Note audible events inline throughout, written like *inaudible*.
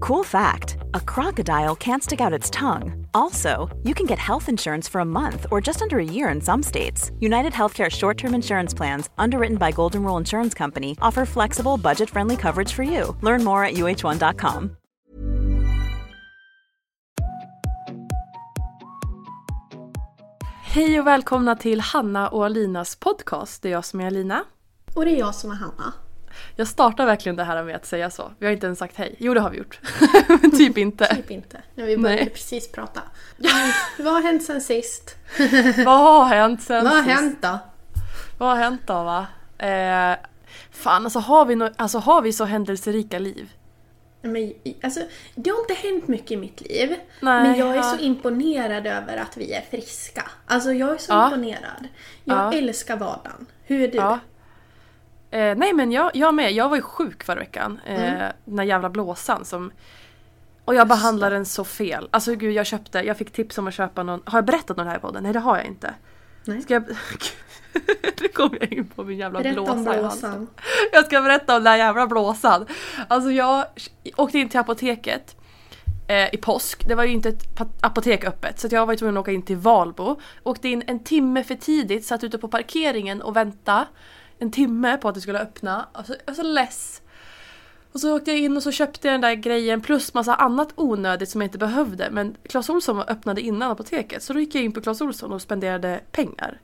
Cool fact a crocodile can't stick out its tongue. Also, you can get health insurance for a month or just under a year in some states. United Healthcare short term insurance plans, underwritten by Golden Rule Insurance Company, offer flexible, budget friendly coverage for you. Learn more at uh1.com. Hej och välkomna till Hanna och Alinas podcast. Det är jag som är Alina. Och det är jag som är Hanna. Jag startar verkligen det här med att säga så. Vi har inte ens sagt hej. Jo, det har vi gjort. *laughs* Men typ inte. Typ inte. När vi började Nej. precis prata. Vad har hänt sen sist? *laughs* Vad har hänt sen Vad har sist? hänt då? Vad har hänt då va? Eh, fan, alltså har, vi no- alltså har vi så händelserika liv? Men, alltså, det har inte hänt mycket i mitt liv. Nej, men jag är ja. så imponerad över att vi är friska. Alltså jag är så Ja. imponerad. Jag Ja. älskar vardagen. Hur är du? Eh, nej men jag, jag med. Jag var ju sjuk förra veckan. Eh, Mm. Den här jävla blåsan som... Och jag behandlade den så fel. Alltså gud jag köpte, jag fick tips om att köpa någon... Har jag berättat om det här i podden? Nej det har jag inte. Nej. Ska jag... *laughs* nu kommer jag in på min jävla Berätta blåsa om blåsan. Jag ska berätta om den här jävla blåsan. Alltså jag åkte in till apoteket eh, i påsk. Det var ju inte ett apotek öppet så jag var tvungen att åka in till Valbo. Åkte in en timme för tidigt, satt ute på parkeringen och väntade en timme på att det skulle öppna. Alltså, jag var så less. Och så åkte jag in och så köpte jag den där grejen plus massa annat onödigt som jag inte behövde. Men Clas Ohlson öppnade innan apoteket så då gick jag in på Clas Ohlson och spenderade pengar.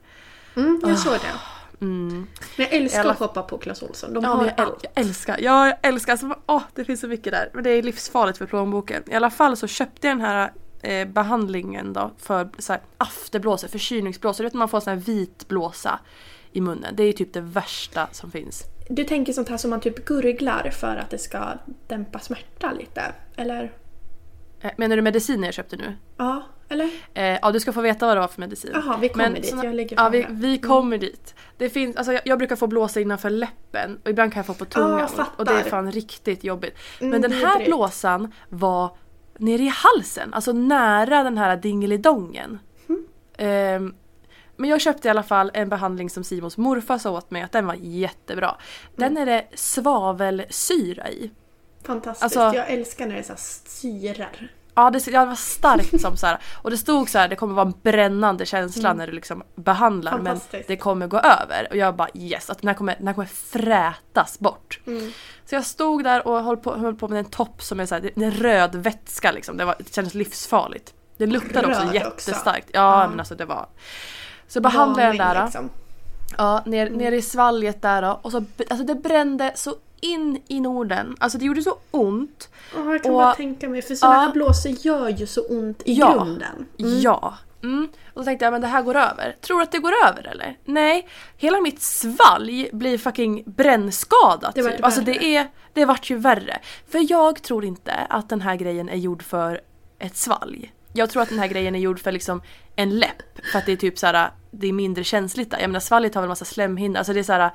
Mm, jag såg det. Mm. Men jag älskar Alla- att shoppa på Clas Ohlson. De Ja, har jag, allt. jag älskar, ja, jag älskar, alltså, åh, det finns så mycket där. Men det är livsfarligt för plånboken. I alla fall så köpte jag den här eh, behandlingen då för så här, afterblåsor, förkylningsblåsor. Du vet när man får en sån här vit blåsa i munnen. Det är typ det värsta som finns. Du tänker sånt här som man typ gurglar för att det ska dämpa smärta lite? Eller? Eh, menar du mediciner jag köpte nu? Ja, eller? Eh, ja, du ska få veta vad det var för medicin. Jaha, vi kommer dit. Jag lägger ja, vi, vi kommer dit. Det finns, alltså, jag, jag brukar få blåsa innanför läppen och ibland kan jag få på tungan. jag och, det är fan riktigt jobbigt. Mm, Men den här vidrigt. blåsan var nere i halsen, alltså nära den här dingelidongen. Mm. Ehm, men jag köpte i alla fall en behandling som Simons morfar sa åt mig att den var jättebra. Den Mm. är det svavelsyra i. Fantastiskt. Alltså- jag älskar när det är så syrar. Ja det, det var starkt som så här. och det stod så här det kommer vara en brännande känsla när du liksom behandlar men Mm. Det kommer gå över. Och jag bara yes, att den här kommer, den här kommer frätas bort. Mm. Så jag stod där och höll på, höll på med en topp som är så här, en röd vätska liksom. Det, var, det kändes livsfarligt. Det luktade också Röd jättestarkt. också. Ja, Ja. men alltså det var... Så behandlade jag den där. liksom. Ja, ner, ner i svalget där. Och så, alltså det brände så in i Norden. Alltså det gjorde så ont. Ja, jag kan Och- bara tänka mig. För sådana Ja. här blåsor gör ju så ont i Ja. grunden. Mm. Ja. Mm. Och då tänkte jag men det här går över. Tror du att det går över eller? Nej. Hela mitt svalg blir fucking brännskadat. Det typ. Alltså det är, det vart ju värre. För jag tror inte att den här grejen är gjord för ett svalg. Jag tror att den här grejen är gjord för liksom en läpp. För att det är typ så här, det är mindre känsligt där. Jag menar svalget har väl massa slemhinnor. Alltså det är så här.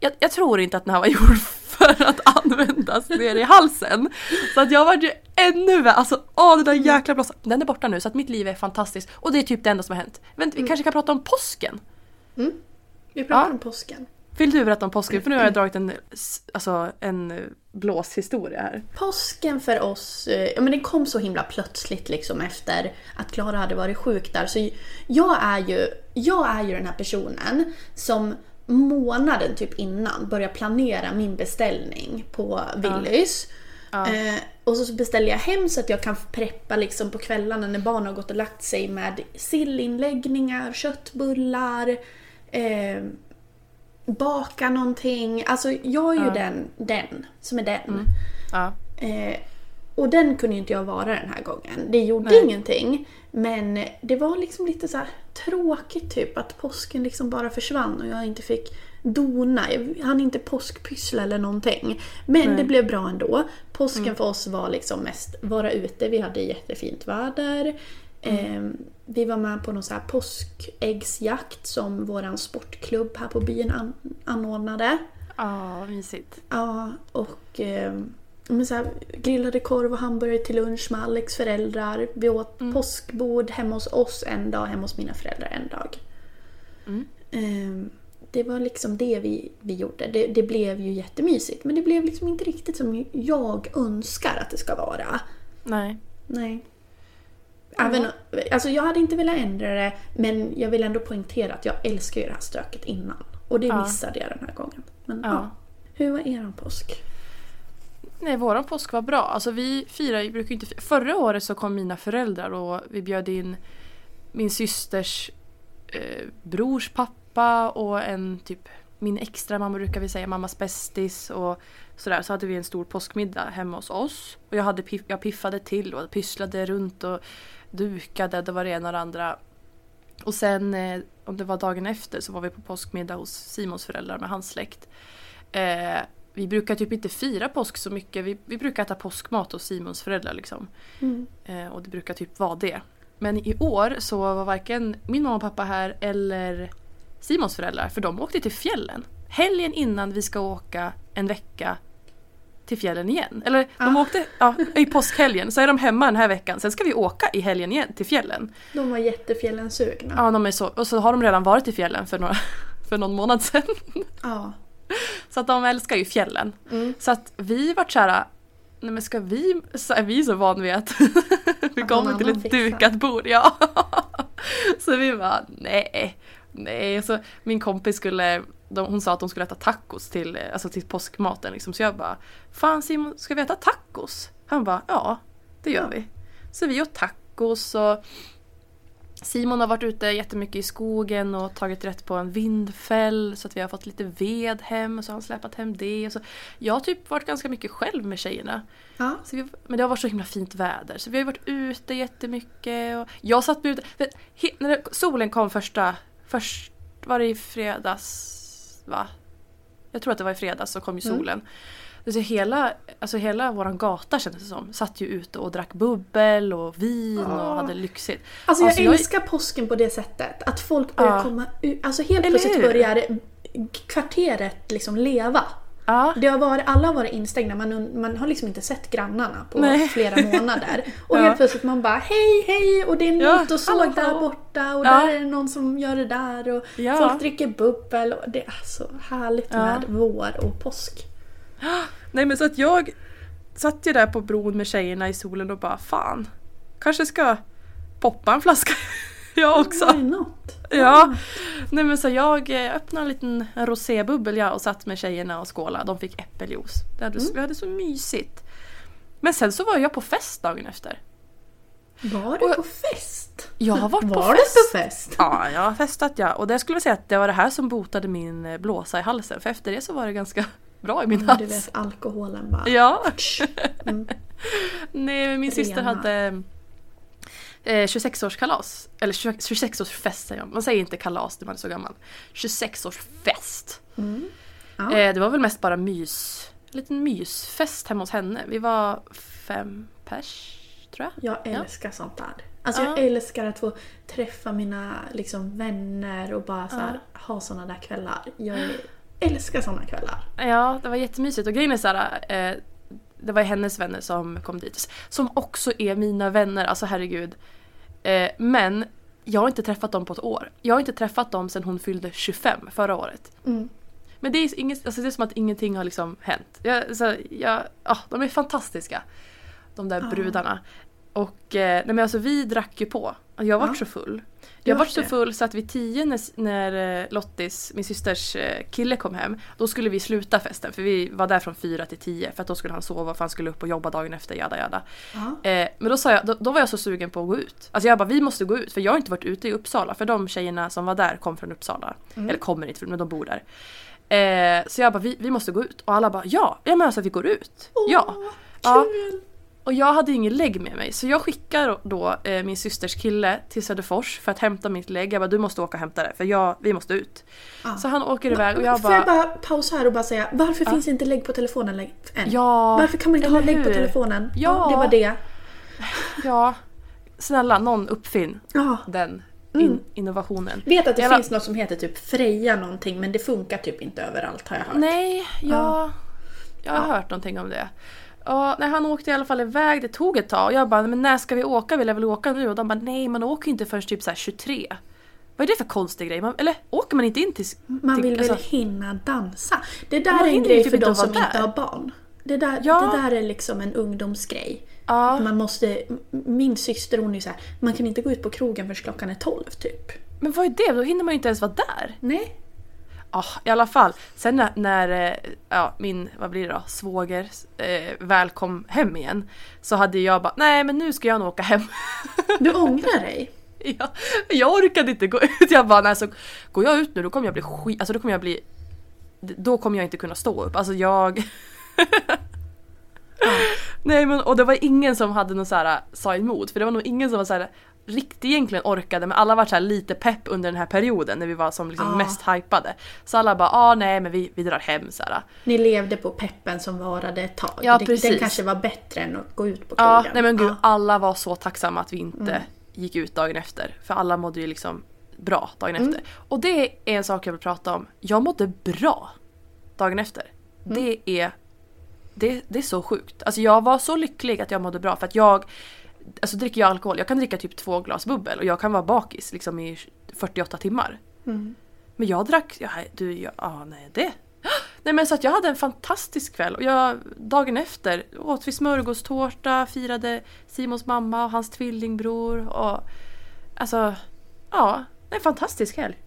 Jag, jag tror inte att den här var *laughs* gjord för att användas ner i halsen. Så att jag var ju ännu värre. Alltså åh den där jäkla blåsan. Den är borta nu så att mitt liv är fantastiskt. Och det är typ det enda som har hänt. Vänta, vi kanske kan prata om påsken? Vi pratar Ja. om påsken. Vill du berätta om påsken? För nu har jag dragit en, alltså, en blåshistoria här. Påsken för oss, eh, ja men det kom så himla plötsligt liksom efter att Klara hade varit sjuk där. Så jag är ju, jag är ju den här personen som månaden typ innan börjar planera min beställning på Willys. Eh, och så beställer jag hem så att jag kan preppa liksom på kvällarna när barnen har gått och lagt sig med sillinläggningar, köttbullar, eh, baka någonting. Alltså jag är ju Ja. den, den som är den. Ja. Eh, och den kunde ju inte jag vara den här gången. Det gjorde Nej. ingenting. Men det var liksom lite så tråkigt typ att påsken liksom bara försvann och jag inte fick dona. Jag hann inte påskpyssla eller någonting. Men Nej. det blev bra ändå. Påsken för oss var liksom mest vara ute. Vi hade jättefint väder. Eh, vi var med på någon så här påskäggsjakt som våran sportklubb här på byn an- anordnade. Ja, vad mysigt. Ja, och eh, men så här, grillade korv och hamburgare till lunch med Alex föräldrar. Vi åt påskbord hemma hos oss en dag, hemma hos mina föräldrar en dag. Mm. Eh, det var liksom det vi, vi gjorde. Det, det blev ju jättemysigt men det blev liksom inte riktigt som jag önskar att det ska vara. Nej. Nej. Även, alltså jag hade inte velat ändra det men jag vill ändå poängtera att jag älskar ju det här stöket innan. Och det Ja. missade jag den här gången. Men, ja. Ja. Hur var eran påsk? Nej, våran påsk var bra. Alltså vi firar, vi brukar inte fira. Förra året så kom mina föräldrar och vi bjöd in min systers eh, brors pappa och en typ min extra mamma brukar vi säga, mammas bästis och sådär. Så hade vi en stor påskmiddag hemma hos oss. Och jag, hade jag piffade till och pysslade runt och dukade, det var det ena och det andra. Och sen, eh, om det var dagen efter, så var vi på påskmiddag hos Simons föräldrar med hans släkt. Eh, vi brukar typ inte fira påsk så mycket. Vi, vi brukar äta påskmat hos Simons föräldrar liksom. Mm. Eh, och det brukar typ vara det. Men i år så var varken min mamma och pappa här eller Simons föräldrar för de åkte till fjällen. Helgen innan vi ska åka en vecka till fjällen igen. Eller de Ah. åkte ja, i påskhelgen, så är de hemma den här veckan. Sen ska vi åka i helgen igen till fjällen. De var jättefjällensugna. Ja, de är så, och så har de redan varit i fjällen för, några, *laughs* för någon månad sedan. Ja. Så att de älskar ju fjällen. Mm. Så att vi vart såhär, nej men ska vi, så är vi så van vid att *laughs* vi kommer till ett dukat bord. Ja. *laughs* Så vi bara, nej, nej. Så min kompis skulle, de, hon sa att de skulle äta tacos till, alltså till påskmaten liksom. Så jag bara, fan Simon, ska vi äta tacos? Han bara, ja, det gör vi. Så vi åt tacos och Simon har varit ute jättemycket i skogen och tagit rätt på en vindfäll så att vi har fått lite ved hem och så har han släpat hem det. Och så. Jag har typ varit ganska mycket själv med tjejerna. Ja. Så vi, men det har varit så himla fint väder så vi har varit ute jättemycket. Och jag satt ute, när solen kom första, först var det i fredags va? Jag tror att det var i fredags så kom ju Mm. solen. Så hela, alltså hela våran gata kändes det som. Satt ju ute och drack bubbel och vin och Åh. hade lyxigt. Alltså jag Alltså, jag- älskar påsken på det sättet. Att folk börjar Ja. komma ut. Alltså helt Eller plötsligt hur? börjar kvarteret liksom leva. Ja, Det har varit, alla har varit instängda, man, man har liksom inte sett grannarna på Nej. *laughs* flera månader. Och *laughs* Ja. helt plötsligt man bara hej hej och det är en Ja, motorsåg hallå, där hallå. borta och Ja. där är det någon som gör det där och Ja. folk dricker bubbel. Och det är så härligt med vår och påsk. *gasps* Nej men så att jag satt ju där på bron med tjejerna i solen och bara fan. Kanske ska poppa en flaska *laughs* *laughs* jag också. Why not? Ja. Nej men så jag eh, öppnade en liten rosébubbel jag och satt med tjejerna och skålade. De fick äppeljuice. Det hade, Vi hade så mysigt. Men sen så var jag på fest dagen efter. Var du Och- på fest? Jag har varit på Var fest. du på fest? Ja, jag har festat ja. Och det skulle jag säga att det var det här som botade min eh, blåsa i halsen. För efter det så var det ganska *laughs* bra i min Ja, du hals. vet alkoholen bara... Ja. *laughs* Mm. Nej, min syster Rena. hade eh, 26-årskalas. Eller 26-årsfest säger man. Man säger inte kalas när man är så gammal. 26-årsfest. Mm. Ja. Eh, det var väl mest bara mys. En liten mysfest hemma hos henne. Vi var fem pers, tror jag. Jag älskar sånt där. Alltså jag Ja. älskar att få träffa mina liksom, vänner och bara så här, ha såna där kvällar. Jag älskar såna kvällar. Ja, det var jättemysigt. Och grejen är så här, eh, det var hennes vänner som kom dit. Som också är mina vänner, alltså herregud. Eh, men jag har inte träffat dem på ett år. Jag har inte träffat dem sedan hon fyllde 25 förra året. Mm. Men det är, inget, alltså det är som att ingenting har liksom hänt. Jag, så, jag, ja, de är fantastiska. De där brudarna. Och eh, nej men alltså vi drack ju på. Jag var Ja. så full. Jag var så full så att vid tio när, när eh, Lottis, min systers eh, kille kom hem, då skulle vi sluta festen för vi var där från fyra till tio för att då skulle han sova för han skulle upp och jobba dagen efter, jada jada. Ja. Eh, men då, sa jag, då, då var jag så sugen på att gå ut. Alltså jag bara, vi måste gå ut för jag har inte varit ute i Uppsala för de tjejerna som var där kom från Uppsala. Mm. Eller kommer inte men de bor där. Eh, så jag bara, vi, vi måste gå ut. Och alla bara, ja, jag menar så att vi går ut. ja. Ja. Kul! Och jag hade ingen lägg med mig så jag skickar då eh, min systers kille till Söderfors för att hämta mitt lägg. Jag bara du måste åka och hämta det för jag, vi måste ut. Ja. Så han åker iväg och jag Får jag bara... bara pausa här och bara säga varför finns inte lägg på telefonen än? Ja, varför kan man inte ha lägg på telefonen? Ja. det var det. Ja. Snälla någon uppfinn Ja. den in, innovationen. Vet att det Jävla- finns något som heter typ Freja någonting men det funkar typ inte överallt har jag hört. Nej, ja. Jag har hört någonting om det. Och när han åkte i alla fall iväg, det tog ett tag. Jag bara, men när ska vi åka? Vill jag väl åka nu? Och de bara, nej man åker inte förrän typ så här 23. Vad är det för konstig grej? Man, eller åker man inte in till... Man till, vill väl alltså- hinna dansa? Det där är en grej typ för inte de som inte där. har barn. Det där, Ja. det där är liksom en ungdomsgrej. Ja. Man måste, min syster hon är så här, man kan inte gå ut på krogen förrän klockan är 12 typ. Men vad är det? Då hinner man ju inte ens vara där. Nej. Ja, i alla fall. Sen när, när eh, ja, min, vad blir det då, svåger eh, väl kom hem igen. Så hade jag bara, nej men nu ska jag nog åka hem. *laughs* Du ångrar dig? jag, jag orkade inte gå ut. Jag bara, nej så går jag ut nu då kommer jag bli skit, alltså då kommer jag bli då kommer jag inte kunna stå upp. Alltså jag... *laughs* Nej men och det var ingen som hade någon så här sa emot för det var nog ingen som var så här riktigt egentligen orkade men alla var så här lite pepp under den här perioden när vi var som liksom Ja. mest hypade. Så alla bara ah nej men vi, vi drar hem så här. Ni levde på peppen som varade ett tag. Ja, Det- precis. Den kanske var bättre än att gå ut på krogen. Ja nej men gud Ja. alla var så tacksamma att vi inte gick ut dagen efter. För alla mådde ju liksom bra dagen Mm. efter. Och det är en sak jag vill prata om. Jag mådde bra dagen efter. Mm. Det är det, det är så sjukt. Alltså jag var så lycklig att jag mådde bra för att jag Alltså dricker jag alkohol, jag kan dricka typ två glas bubbel och jag kan vara bakis liksom i 48 timmar. Mm. Men jag drack, ja, du, jag, ah, nej det. *gasps* Nej men så att jag hade en fantastisk kväll och jag dagen efter åt vi smörgåstårta, firade Simons mamma och hans tvillingbror och alltså ja, en fantastisk helg.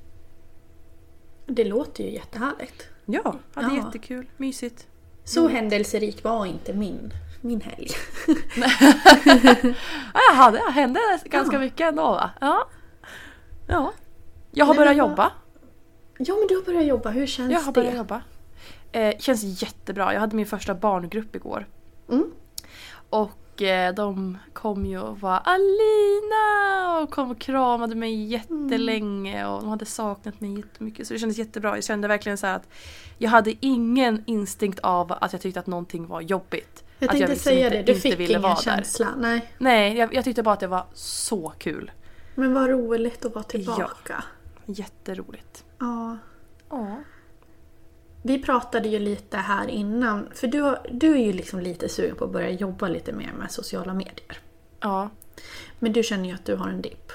Det låter ju jättehärligt. Ja, hade Ja. jättekul, mysigt. Så händelserik var inte min, min helg. *laughs* Ja, det hände ganska Ja. mycket ändå va? Ja. Ja. Jag har Men börjat jobba. Ja men du har börjat jobba, hur känns Jag har det? börjat jobba. Eh, känns jättebra. Jag hade min första barngrupp igår. Mm. Och eh, de kom ju och var Alina! Och kom och kramade mig jättelänge och de hade saknat mig jättemycket. Så det kändes jättebra. Jag kände verkligen så att jag hade ingen instinkt av att jag tyckte att någonting var jobbigt. Jag tänkte liksom säga inte- det, du fick ingen vara där. känsla. Nej. Nej, jag, jag tyckte bara att det var så kul. Men vad roligt att vara tillbaka. Jätteroligt. Ja. Ja. Vi pratade ju lite här innan, för du, har- du är ju liksom lite sugen på att börja jobba lite mer med sociala medier. Ja. Men du känner ju att du har en dipp.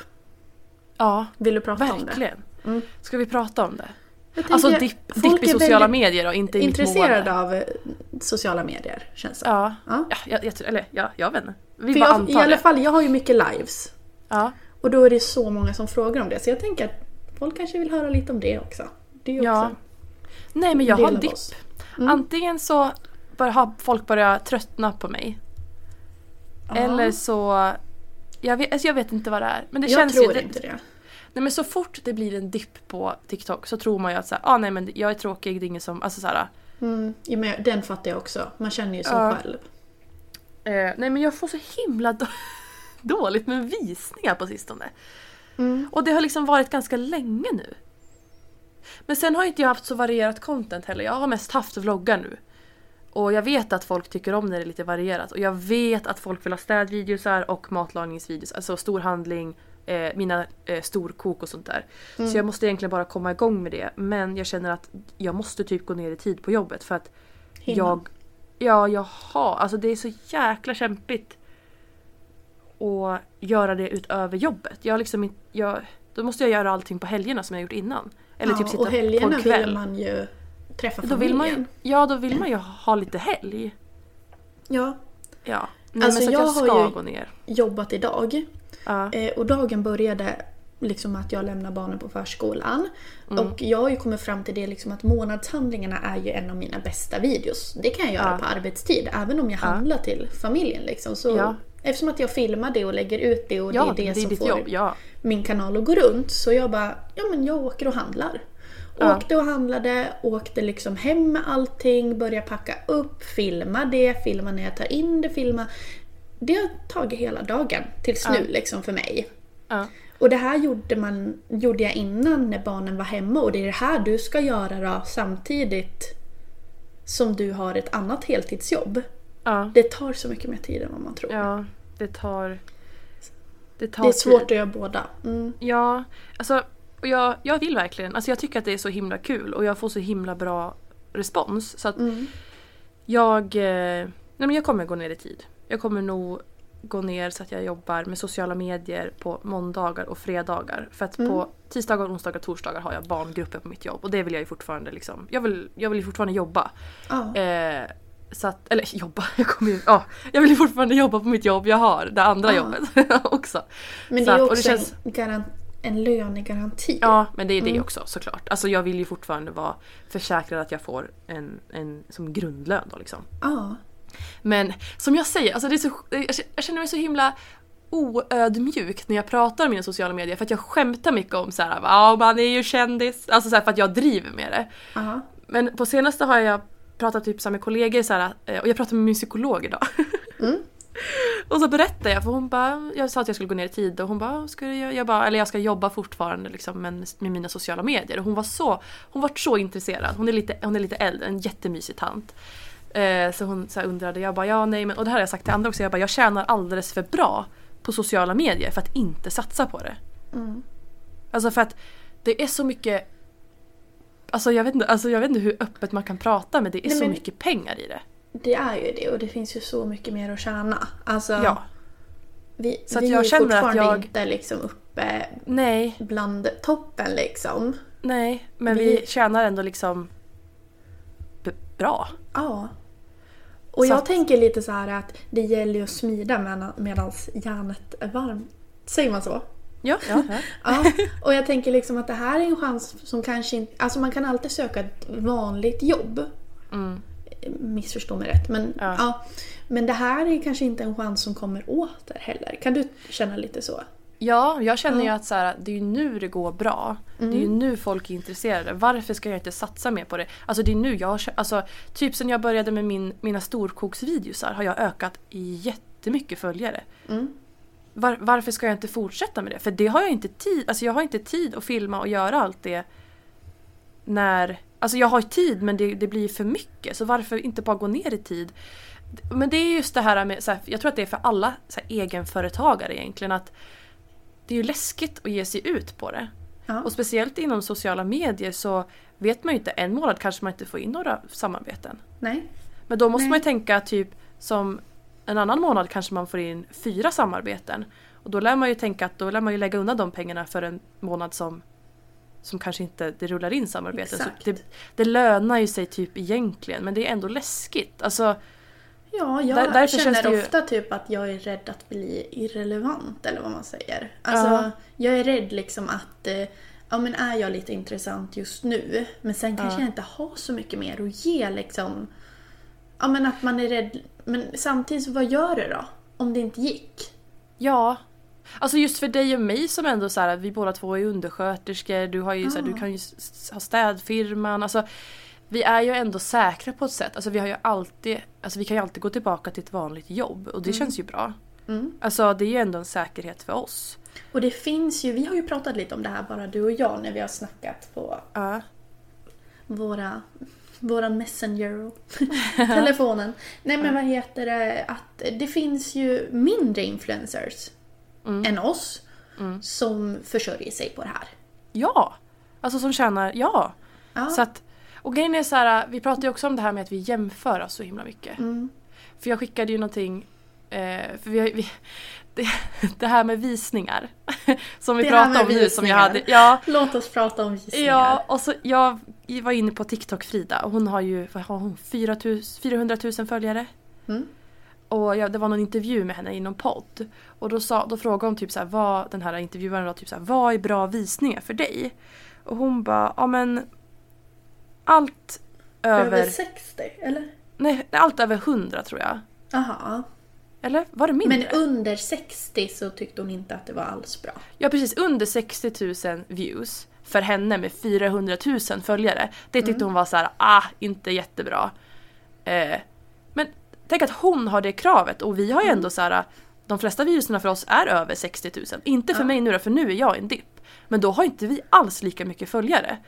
Ja, Vill du prata om det? verkligen. Mm. Ska vi prata om det? Jag Alltså dipp, dipp i sociala medier och inte i mitt Intresserade mående. av eh, sociala medier, känns det Ja. Ja. Ja, jag, jag, tror- eller ja, jag vet inte. Vi För bara jag, antar I alla det. fall, jag har ju mycket lives. Ja. Och då är det så många som frågar om det. Så jag tänker att folk kanske vill höra lite om det också. Det är ju Ja. också Nej men jag har dipp. oss. Antingen så bör, har folk börjat tröttna på mig. Ja. Eller så... Jag vet, alltså jag vet inte vad det är. Men det jag känns tror ju... Inte det. nej men så fort det blir en dipp på TikTok så tror man ju att så här, ah, nej men jag är tråkig, det är ingen som... Alltså så här, Mm, ja, men den fattar jag också. Man känner ju så Ja. själv. eh, nej men jag får så himla då- *laughs* dåligt med visningar på sistone. Mm. Och det har liksom varit ganska länge nu. Men sen har inte jag haft så varierat content heller. Jag har mest haft vloggar nu. Och jag vet att folk tycker om när det är lite varierat. Och jag vet att folk vill ha städvideosar och matlagningsvideos. Alltså storhandling, eh, mina eh, storkok och sånt där. Så jag måste egentligen bara komma igång med det. Men jag känner att jag måste typ gå ner i tid på jobbet för att Hinna. jag... Ja, jag har... Alltså det är så jäkla kämpigt att göra det utöver jobbet. Jag liksom. Jag, då måste jag göra allting på helgerna som jag gjort innan. Eller typ Ja, sitta och helgerna på en kväll. vill man ju träffa Då familjen. vill man ja, då vill man ju ha lite helg. Ja, Ja. Nej Alltså, jag jag har ska ju- gå ner. Jobbat idag. Ja. Eh, och dagen började liksom att jag lämnar barnen på förskolan. Mm. Och jag har ju kommit fram till det liksom att månadshandlingarna är ju en av mina bästa videos. Det kan jag göra Ja. på arbetstid, även om jag handlar till familjen. Liksom. Så, Ja. Eftersom att jag filmar det och lägger ut det och Ja, det är det, det är som ditt får ja. min kanal att gå runt. Så jag bara, ja men jag åker och handlar. Ja. Åkte och handlade, åkte liksom hem med allting, började packa upp, filma det, filma när jag tar in det, filma. Det har tagit hela dagen tills nu liksom för mig. Ja. Och det här gjorde, man, gjorde jag innan när barnen var hemma och det är det här du ska göra då samtidigt som du har ett annat heltidsjobb. Ja. Det tar så mycket mer tid än vad man tror. ja, det tar... Det tar det är svårt tid. att göra båda. Mm. Ja, alltså och jag, jag vill verkligen. Alltså jag tycker att det är så himla kul och jag får så himla bra respons. Så att Mm. jag... Eh, nej men jag kommer gå ner i tid. Jag kommer nog gå ner så att jag jobbar med sociala medier på måndagar och fredagar. För att på tisdagar, onsdagar och torsdagar har jag barngrupper på mitt jobb. Och det vill jag ju fortfarande liksom... Jag vill, jag vill ju fortfarande jobba. Ja. Eh, så att, eller *laughs* jobba, jag kommer ju, ja, jag vill ju fortfarande jobba på mitt jobb jag har, det andra Ja. jobbet *laughs* också. Men det är och också känns- en, garan- en lönegaranti. Ja, men det är det Mm. också såklart. Alltså jag vill ju fortfarande vara försäkrad att jag får en, en som grundlön då liksom. Ja. Men som jag säger, alltså det är så, jag känner mig så himla oödmjuk när jag pratar om mina sociala medier för att jag skämtar mycket om så här, ja man är ju kändis, alltså så här, för att jag driver med det. Ja. Men på senaste har jag pratat typ så med kollegor så här, eh, och jag pratade med min psykolog idag. *laughs* Mm. och så berättade jag för hon bara, jag sa att jag skulle gå ner i tid och hon bara, ska göra?" jag bara, eller jag ska jobba fortfarande liksom med, med mina sociala medier. Och hon var så, hon var så intresserad. Hon är lite, hon är lite äldre, en jättemysig tant. Eh, så hon så undrade, jag bara ja nej men, och det här har jag sagt till andra också, jag bara jag tjänar alldeles för bra på sociala medier för att inte satsa på det. Mm. Alltså för att det är så mycket Alltså jag vet inte, alltså jag vet inte hur öppet man kan prata men det är Nej, så men- mycket pengar i det. Det är ju det och det finns ju så mycket mer att tjäna. Alltså, Ja. vi, Så att vi jag är känner att fortfarande jag- inte liksom uppe Nej, bland toppen liksom. nej, men Vi- vi, tjänar ändå liksom bra. Ja. Och Så jag att- tänker lite så här att det gäller ju att smida medan järnet är varmt. Säger man så? Ja, ja, ja. *laughs* Ja, och jag tänker liksom att det här är en chans som kanske inte... Alltså man kan alltid söka ett vanligt jobb. Mm. Missförstå mig rätt. Men, Ja. ja. men det här är kanske inte en chans som kommer åter heller. Kan du känna lite så? Ja jag känner ju att så här, det är nu det går bra. Det är ju nu folk är intresserade. Varför ska jag inte satsa mer på det? Alltså det är nu jag alltså typ sen jag började med min, mina storkoksvideosar har jag ökat jättemycket följare. Mm. Var, varför ska jag inte fortsätta med det? För det har jag inte tid, alltså jag har inte tid att filma och göra allt det när, alltså jag har tid men det, det blir för mycket så varför inte bara gå ner i tid? Men det är just det här med, så här, jag tror att det är för alla så här, egenföretagare egentligen att det är ju läskigt att ge sig ut på det. Ja. Och speciellt inom sociala medier så vet man ju inte, en månad kanske man inte får in några samarbeten. Nej. Men då måste Nej. man ju tänka typ som en annan månad kanske man får in fyra samarbeten. Och då lär man ju tänka att då lär man ju lägga undan de pengarna för en månad som som kanske inte det rullar in samarbeten. Det, det lönar ju sig typ egentligen men det är ändå läskigt. Alltså, Ja, jag Där- känner känns det ju- ofta typ att jag är rädd att bli irrelevant eller vad man säger. Alltså, Ja. jag är rädd liksom att eh, ja, men är jag lite intressant just nu men sen kanske jag inte har så mycket mer att ge liksom. Ja men att man är rädd. Men samtidigt, så vad gör det då? Om det inte gick? ja. Alltså just för dig och mig som ändå så här, vi båda två är undersköterskor, du, har ju, så här, du Ja. kan ju ha städfirman. Alltså, vi är ju ändå säkra på ett sätt. Alltså, vi, har ju alltid, alltså, vi kan ju alltid gå tillbaka till ett vanligt jobb och det känns ju bra. Mm. Alltså det är ju ändå en säkerhet för oss. Och det finns ju, vi har ju pratat lite om det här bara du och jag när vi har snackat på Ja. våra, våra messenger och *laughs* telefonen. Nej men vad heter det, att det finns ju mindre influencers än oss som försörjer sig på det här. Ja! Alltså som tjänar, ja. Ja. Så att, och grejen är så här, vi pratade ju också om det här med att vi jämför oss så himla mycket. Mm. För jag skickade ju någonting, eh, för vi, vi *laughs* det, det här med visningar. *laughs* Som vi Det pratade om nu som jag visningar. hade. Ja, Låt oss prata om visningar. ja, och så jag var inne på TikTok Frida och hon har ju, vad har hon, 4 000 400 000 följare. Mm. och jag, det var någon intervju med henne i någon podd. Och då, sa, då frågade hon typ så här, vad, den här intervjuaren då, typ så här, vad är bra visningar för dig? Och hon bara, ja men allt över, Över 60 eller? nej, allt över 100 tror jag. Jaha. Eller var det mindre? Men under 60 så tyckte hon inte att det var alls bra. Ja precis, under 60 000 views för henne med 400 000 följare. Det tyckte hon var så här, ah, inte jättebra. Eh, men tänk att hon har det kravet och vi har ju ändå så här, de flesta viewsarna för oss är över 60 000. Inte för mig nu då, för nu är jag en dipp. Men då har inte vi alls lika mycket följare.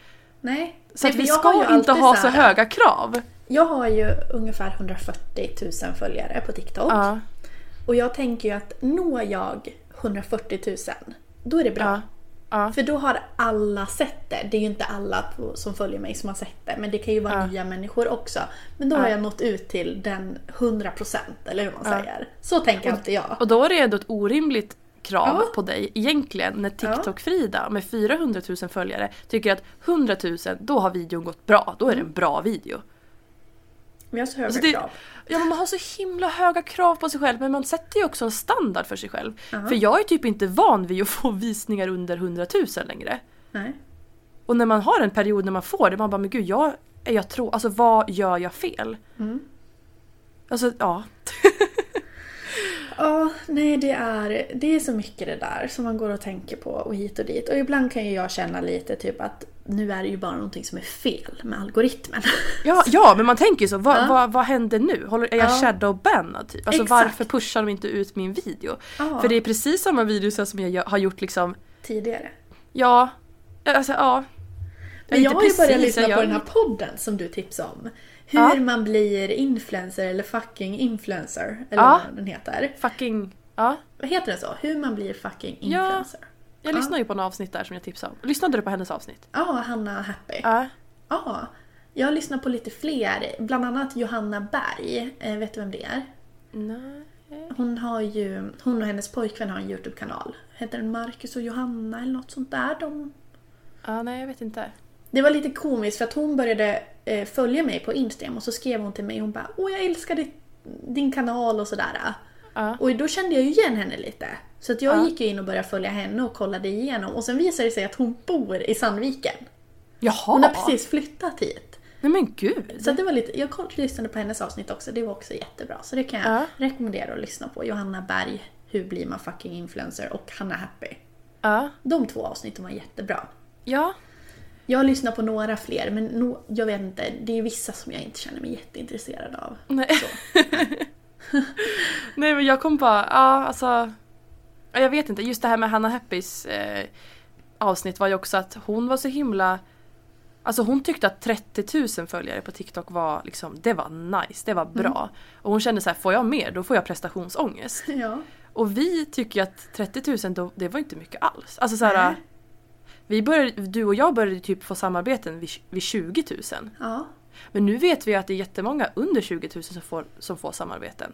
Nej. Så Nej, vi ska inte ha så här- höga krav. Jag har ju ungefär 140 000 följare på TikTok. Ja, Och jag tänker ju att når jag 140 000, då är det bra. ja, ja. För då har alla sett det. Det är ju inte alla som följer mig som har sett det. Men det kan ju vara Ja. nya människor också. Men då har Ja. jag nått ut till den 100% eller hur man säger. Så tänker alltid jag. Och då är det ändå ett orimligt krav Ja. på dig egentligen när TikTok-Frida med 400 000 följare tycker att 100 000 då har videon gått bra, då är det en bra video. Vi har så höga Alltså det, krav. ja, men man har så himla höga krav på sig själv men man sätter ju också en standard för sig själv. För jag är typ inte van vid att få visningar under 100 000 längre. Nej. Och när man har en period när man får det, man bara men gud jag jag tro, alltså vad gör jag fel? Mm. Alltså ja. *laughs* Ja, nej det är, det är så mycket det där som man går och tänker på och hit och dit. Och ibland kan ju jag känna lite typ att nu är det ju bara någonting som är fel med algoritmen. Ja, *laughs* ja men man tänker ju så, vad, Ja. vad, vad händer nu? Håller, är jag Ja. shadowbannad typ? Alltså Exakt. varför pushar de inte ut min video? Ja. För det är precis samma videos som jag har gjort liksom, Tidigare. ja, alltså ja. Men jag har ju börjat lyssna på den här podden som du tipsade om. Hur Ja. man blir influencer eller fucking influencer. Eller Ja. vad den heter. Fucking, ja. Vad heter det så? Hur man blir fucking Ja. influencer. Jag Ja. lyssnade ju på en avsnitt där som jag tipsade om. Lyssnade du på hennes avsnitt? Ja, Hanna Happy. Ja. Ja. Jag har lyssnat på lite fler. Bland annat Johanna Berg. Eh, vet du vem det är? Nej. Hon har ju, hon och hennes pojkvän har en YouTube-kanal. Heter den Marcus och Johanna eller något sånt där. De... Ja, nej jag vet inte. Det var lite komiskt för att hon började eh, följa mig på Instagram och så skrev hon till mig hon bara Åh jag älskar ditt, din kanal och sådär. Ja. Och då kände jag ju igen henne lite. Så att jag Ja. gick ju in och började följa henne och kollade igenom. Och sen visade det sig att hon bor i Sandviken. Jaha! Hon har precis flyttat hit. Nej men gud! Så det var lite, jag lyssnade på hennes avsnitt också, det var också jättebra. Så det kan jag Ja. rekommendera att lyssna på. Johanna Berg, Hur blir man fucking influencer? och Hanna Happy. Ja. De två avsnitten var jättebra. Ja. Jag har lyssnat på några fler, men no, jag vet inte, det är vissa som jag inte känner mig jätteintresserad av. Nej. *laughs* Nej men jag kom bara, ja alltså. ja, Jag vet inte, just det här med Hanna Happys eh, avsnitt var ju också att hon var så himla Alltså hon tyckte att 30 000 följare på TikTok var liksom, det var nice, det var bra. Och hon kände så här, får jag mer då får jag prestationsångest. *laughs* Ja. Och vi tycker ju att 30 000 då, det var inte mycket alls. Alltså så här. Vi började, du och jag började typ få samarbeten vid, vid 20 000. Ja. Men nu vet vi att det är jättemånga under 20 000 som får, som får samarbeten.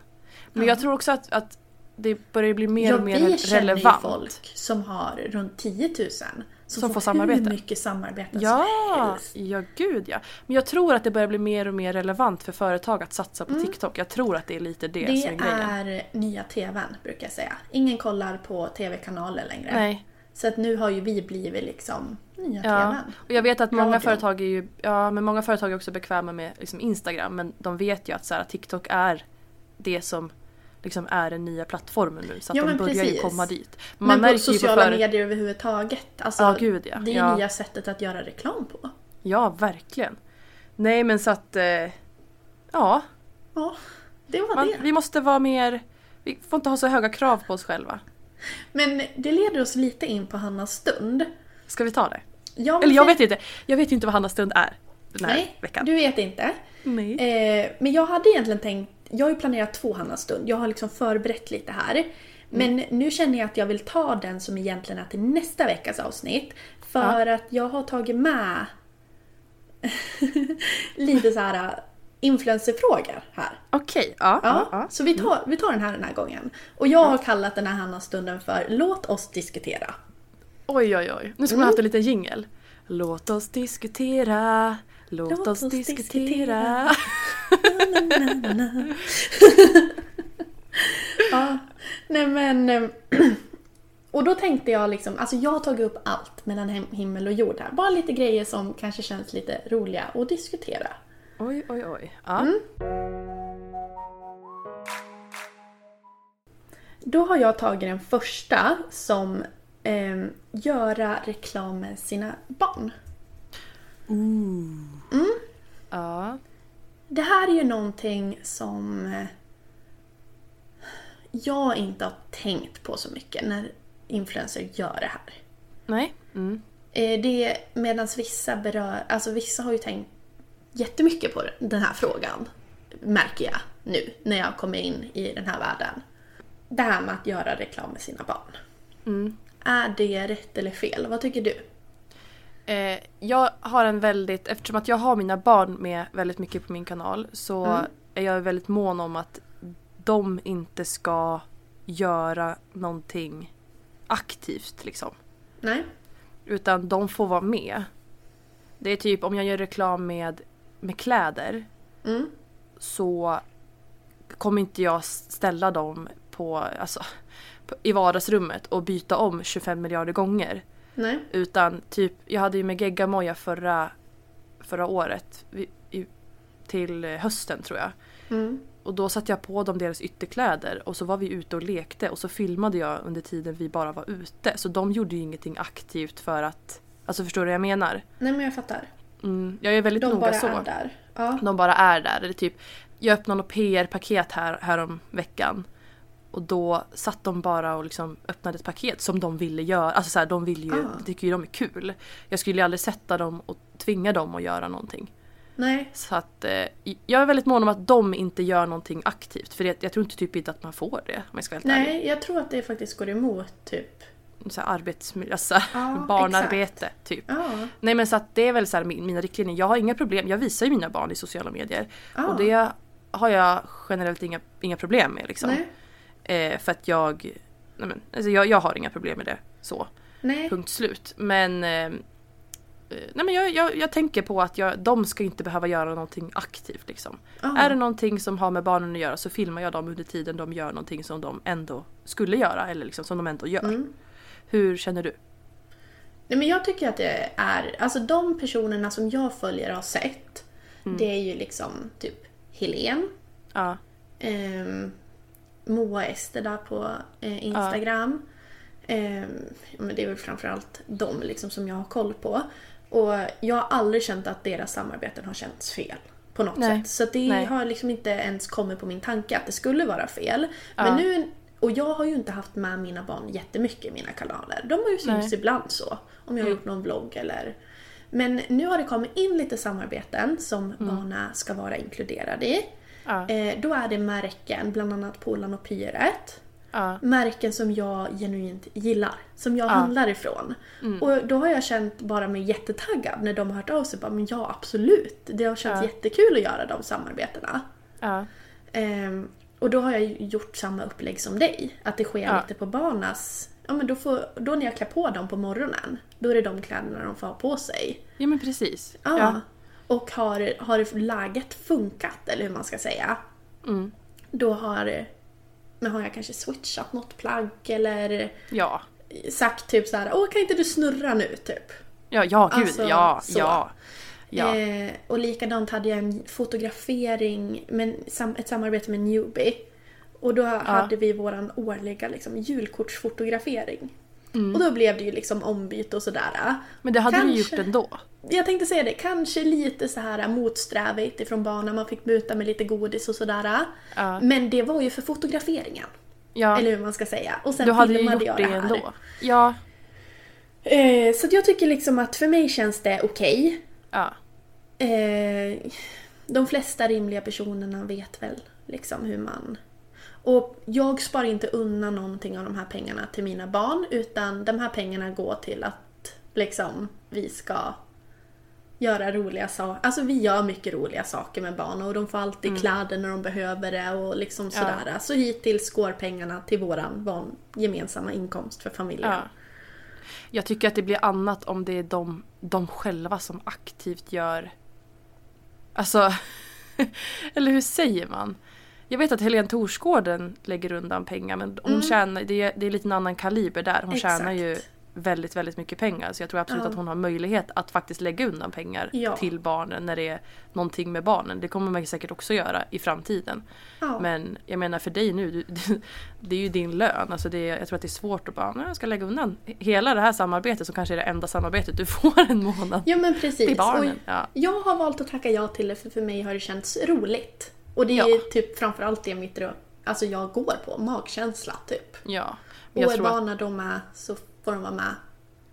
Men jag tror också att, att det börjar bli mer ja, och mer vi känner relevant. ju folk som har runt 10 000 som, Som får, får samarbete. hur mycket samarbeten som Ja, helst. ja gud ja. Men jag tror att det börjar bli mer och mer relevant för företag att satsa på TikTok. Jag tror att det är lite det, Mm. Det som är grejen. är nya TVn brukar jag säga. Ingen kollar på TV-kanaler längre. Nej. Så att nu har ju vi blivit liksom nya Ja. TVn. Och jag vet att många Radion. företag är ju, ja men många företag är också bekväma med liksom Instagram men de vet ju att så här, TikTok är det som liksom är den nya plattformen nu så att Ja, de men börjar ju precis. komma dit. Men, Man på märker ju sociala före- medier överhuvudtaget. Alltså, Ja, gud, ja. Det är Ja. nya sättet att göra reklam på. Ja, verkligen. Nej men så att, eh, ja. Ja, det var Man, det. vi måste vara mer, vi får inte ha så höga krav på oss själva. Men det leder oss lite in på Hannas stund. Ska vi ta det? Ja, Eller jag vet inte, jag vet ju inte vad Hannas stund är den här Nej, veckan. du vet inte. Nej. Eh, men jag hade egentligen tänkt, jag har ju planerat två Hannas stund. Jag har liksom förberett lite här. Men Mm. nu känner jag att jag vill ta den som egentligen är till nästa veckas avsnitt. För att jag har tagit med *laughs* lite så här influencerfrågor här. Okej, ja. Ja, ja, ja. Så vi tar, vi tar den här den här gången. Och jag har kallat den här Hanna-stunden för Låt oss diskutera. Oj oj oj, nu skulle man haft en liten jingel. Låt oss diskutera, låt, Låt oss, oss diskutera. diskutera. *laughs* Ja, nej men... eh, *clears throat* Och då tänkte jag liksom, alltså jag har tagit upp allt mellan himmel och jord här. Bara lite grejer som kanske känns lite roliga att diskutera. Oj, oj, oj. Ja. Då har jag tagit den första som eh, göra reklam med sina barn. ja. Det här är ju någonting som jag inte har tänkt på så mycket när influencers gör det här. Nej. Mm. Eh, Det medan vissa berör, alltså vissa har ju tänkt jättemycket på den här frågan. Märker jag nu när jag kommer in i den här världen. Det här med att göra reklam med sina barn. Mm. Är det rätt eller fel? Vad tycker du? Eh, jag har en väldigt, eftersom att jag har mina barn med väldigt mycket på min kanal så Mm. är jag väldigt mån om att de inte ska göra någonting aktivt liksom. Nej? Utan de får vara med. Det är typ om jag gör reklam med, med kläder Mm. så kommer inte jag ställa dem på, alltså, på, i vardagsrummet och byta om 25 miljarder gånger. Nej? Utan typ, jag hade ju med Geggamoja förra, förra året. vi- i, till hösten tror jag. Mm. Och då satte jag på dem deras ytterkläder och så var vi ute och lekte och så filmade jag under tiden vi bara var ute. Så de gjorde ju ingenting aktivt för att... Alltså förstår du vad jag menar? Nej men jag fattar. Mm, jag är väldigt De noga bara så. är där. Ja. De bara är där. Eller typ, jag öppnade något PR-paket här, här om veckan. Och då satt de bara och liksom öppnade ett paket som de ville göra. Alltså så här, de vill ju, Ah. tycker ju de är kul. Jag skulle ju aldrig sätta dem och tvinga dem att göra någonting. Nej. Så att eh, jag är väldigt mån om att de inte gör någonting aktivt. För det, jag tror inte typ inte att man får det om jag ska vara helt ärlig. Nej, jag tror att det faktiskt går emot typ. Så här arbetsmiljö, alltså, Ja, *laughs* barnarbete typ. Ja. Nej men så att det är väl så här min- mina riktlinjer. Jag har inga problem, jag visar ju mina barn i sociala medier. Ja. Och det har jag generellt inga, inga problem med liksom. Eh, för att jag, nej men, alltså jag, jag har inga problem med det. Så, Nej. punkt slut. Men, eh, eh, nej men jag, jag, jag tänker på att jag, de ska inte behöva göra någonting aktivt liksom. Är det någonting som har med barnen att göra så filmar jag dem under tiden de gör någonting som de ändå skulle göra eller liksom som de ändå gör. Mm. Hur känner du? Nej men jag tycker att det är, alltså de personerna som jag följer och har sett. Mm. Det är ju liksom typ Helen, Ja, ehm, Moa Ester där på eh, Instagram. Ehm, ja, men det är väl framförallt de liksom som jag har koll på. Och jag har aldrig känt att deras samarbeten har känts fel. På något Nej. sätt. Så det Nej. har liksom inte ens kommit på min tanke att det skulle vara fel. Ja. Men nu, och jag har ju inte haft med mina barn jättemycket i mina kanaler. De har ju synts ibland så. Om jag har Mm. gjort någon vlogg eller... Men nu har det kommit in lite samarbeten som Mm. barnen ska vara inkluderade i. ja, Eh, då är det märken, bland annat Polan och Pyret. ja. Märken som jag genuint gillar. Som jag Ja. Mm. handlar ifrån. Och då har jag känt bara mig jättetaggad när de har hört av sig. Bara, men ja, absolut. Det har känts jättekul att göra de samarbetena. ja. Och då har jag gjort samma upplägg som dig. Att det sker Ja. lite på barnas... Ja, men då, får, då när jag klär på dem på morgonen, då är det de kläderna de får ha på sig. Ja men precis. Ja. Ja. Och har, har läget funkat, eller hur man ska säga, Mm. då har, men har jag kanske switchat något plagg eller Ja. sagt typ så här: åh kan inte du snurra nu typ? Ja, ja gud, Alltså, ja, så. ja. Ja. Eh, och likadant hade jag en fotografering, men sam, ett samarbete med Newbie. Och då hade vi våran årliga liksom, julkortsfotografering. Och då blev det ju liksom ombyte och sådär. Men det hade du Kanske. gjort ändå. Jag tänkte säga det, kanske lite så här motsträvigt ifrån barnen. Man fick muta med lite godis och sådär. Ja. Men det var ju för fotograferingen. Ja. Eller hur man ska säga. Och sen du hade ju gjort jag det det här. ändå. Ja. Eh, så jag tycker liksom att för mig känns det okej. Ja. Eh, de flesta rimliga personerna vet väl liksom hur man... Och jag sparar inte undan någonting av de här pengarna till mina barn utan de här pengarna går till att liksom vi ska göra roliga saker. Alltså vi gör mycket roliga saker med barn och de får alltid kläder när de behöver det och liksom sådär. Så hittills går pengarna till våran van, gemensamma inkomst för familjen. ja. Jag tycker att det blir annat om det är de, de själva som aktivt gör... Alltså... *laughs* eller hur säger man? Jag vet att Helene Torsgården lägger undan pengar men hon tjänar, det är, det är lite en annan kaliber där. Hon tjänar ju Mm. Exakt. Väldigt, väldigt mycket pengar. Så jag tror absolut Ja. att hon har möjlighet att faktiskt lägga undan pengar Ja. till barnen när det är någonting med barnen. Det kommer man säkert också göra i framtiden. Ja. Men jag menar för dig nu, du, det är ju din lön. Alltså det, jag tror att det är svårt att bara, "Nej, jag ska lägga undan hela det här samarbetet som kanske är det enda samarbetet du *laughs* får en månad. Ja men precis. Till barnen. Jag har valt att tacka ja till det för för mig har det känts roligt. Och det är typ framförallt det mitt alltså jag går på, magkänsla typ. Ja. Och är tror att, barnen de är så får de vara med.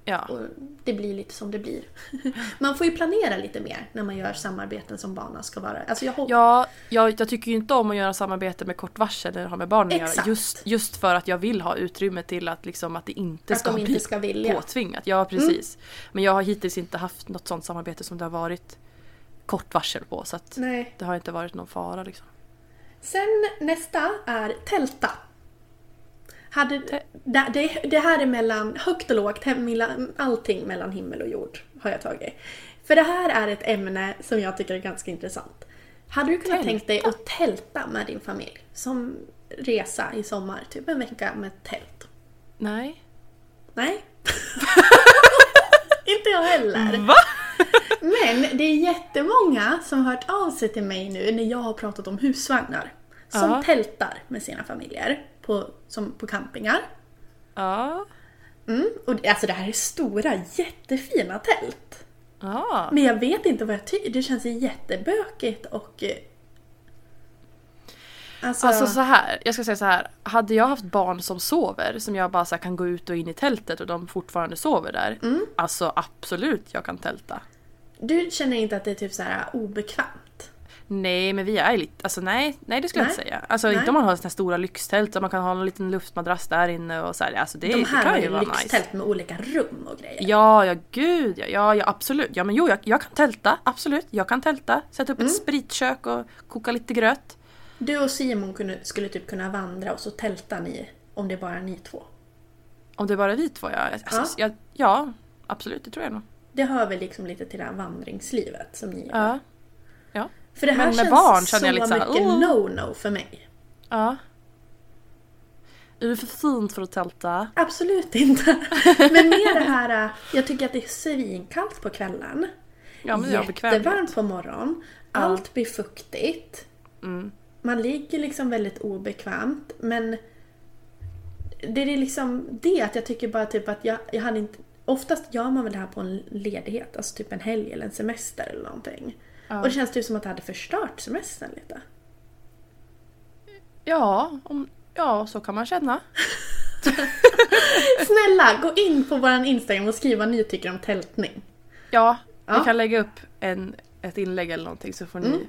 ja. Och det blir lite som det blir. *laughs* man får ju planera lite mer när man gör samarbeten som barnen ska vara. Alltså jag. Ja, jag, jag tycker ju inte om att göra samarbete med kort varsel det har med barn att göra. Just, just för att jag vill ha utrymme till att, liksom, att det inte Att ska de inte bli ska vilja. Mm. påtvingat. Ja, precis. Men jag har hittills inte haft något sånt samarbete som det har varit kort varsel på. Så att det har inte varit någon fara liksom. Sen nästa är tälta. Hade, det, det, det här är mellan högt och lågt, allting mellan himmel och jord har jag tagit. För det här är ett ämne som jag tycker är ganska intressant. Hade du kunnat Tälta? tänka dig att tälta med din familj? Som resa i sommar, typ en vecka med tält? Nej. Nej. *laughs* Inte jag heller. Va? Men det är jättemånga som har hört av sig till mig nu när jag har pratat om husvagnar. Som Ja. tältar med sina familjer på, som på campingar. Ja. Mm. Och alltså det här är stora, jättefina tält. Ja. Men jag vet inte vad jag tycker. Det känns jättebökigt och... eh, Alltså, Alltså så här, jag ska säga så här. Hade jag haft barn som sover, som jag bara så kan gå ut och in i tältet och de fortfarande sover där. Mm. Alltså absolut, jag kan tälta. du känner inte att det är typ så här obekvämt? Nej, men vi är lite, alltså nej, nej det skulle jag Nej. inte säga. Alltså Nej. inte om man har såna här stora lyxtält där man kan ha en liten luftmadrass där inne och så här, alltså det, De det här kan har ju ju vara lyxtält nice. med olika rum och grejer. Ja, ja gud ja, ja, ja absolut. Ja men jo, jag, jag kan tälta, absolut. Jag kan tälta. Sätta upp Mm. ett spritkök och koka lite gröt. Du och Simon kunde, skulle typ kunna vandra och så tältar ni om det bara är ni två. Om det är bara vi två, ja. Alltså, Ja. ja. ja, absolut, det tror jag nog. Det hör väl liksom lite till det här vandringslivet som ni gör. Ja. Ja. För det här Men med känns barn känner så jag lite mycket "Åh." no-no för mig. Ja. Är du för fint för att tälta? Absolut inte. *laughs* Men mer det här, jag tycker att det är svinkallt på kvällen. Ja men det. Jättevarmt på morgonen. Allt blir fuktigt. Mm. Man ligger liksom väldigt obekvämt. Men det är liksom det att jag tycker bara typ att jag, jag hade inte... Oftast gör man väl det här på en ledighet, alltså typ en helg eller en semester eller någonting. Ja. Och det känns typ som att det hade förstört semestern lite. Ja, om, ja, så kan man känna. *laughs* Snälla, gå in på våran Instagram och skriv vad ni tycker om tältning. Ja, Ja. vi kan lägga upp en, ett inlägg eller någonting så får ni... Mm.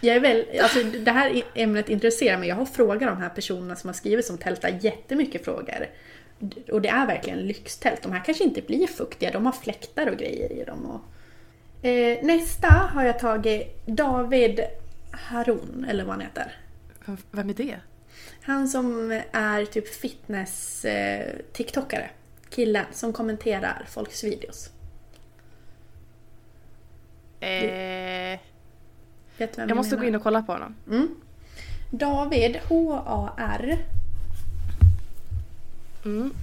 Jag är väl, alltså det här ämnet intresserar mig. Jag har frågat de här personerna som har skrivit som tältar jättemycket frågor. Och det är verkligen lyxtält. De här kanske inte blir fuktiga, de har fläktar och grejer i dem. Och... Eh, nästa har jag tagit David Harun, eller vad han heter. Vem- är det? Han som är typ fitness-tiktokare. Killen som kommenterar folks videos. Eh, Vet vem jag måste menar? gå in och kolla på honom. David, H-A-R. Mm.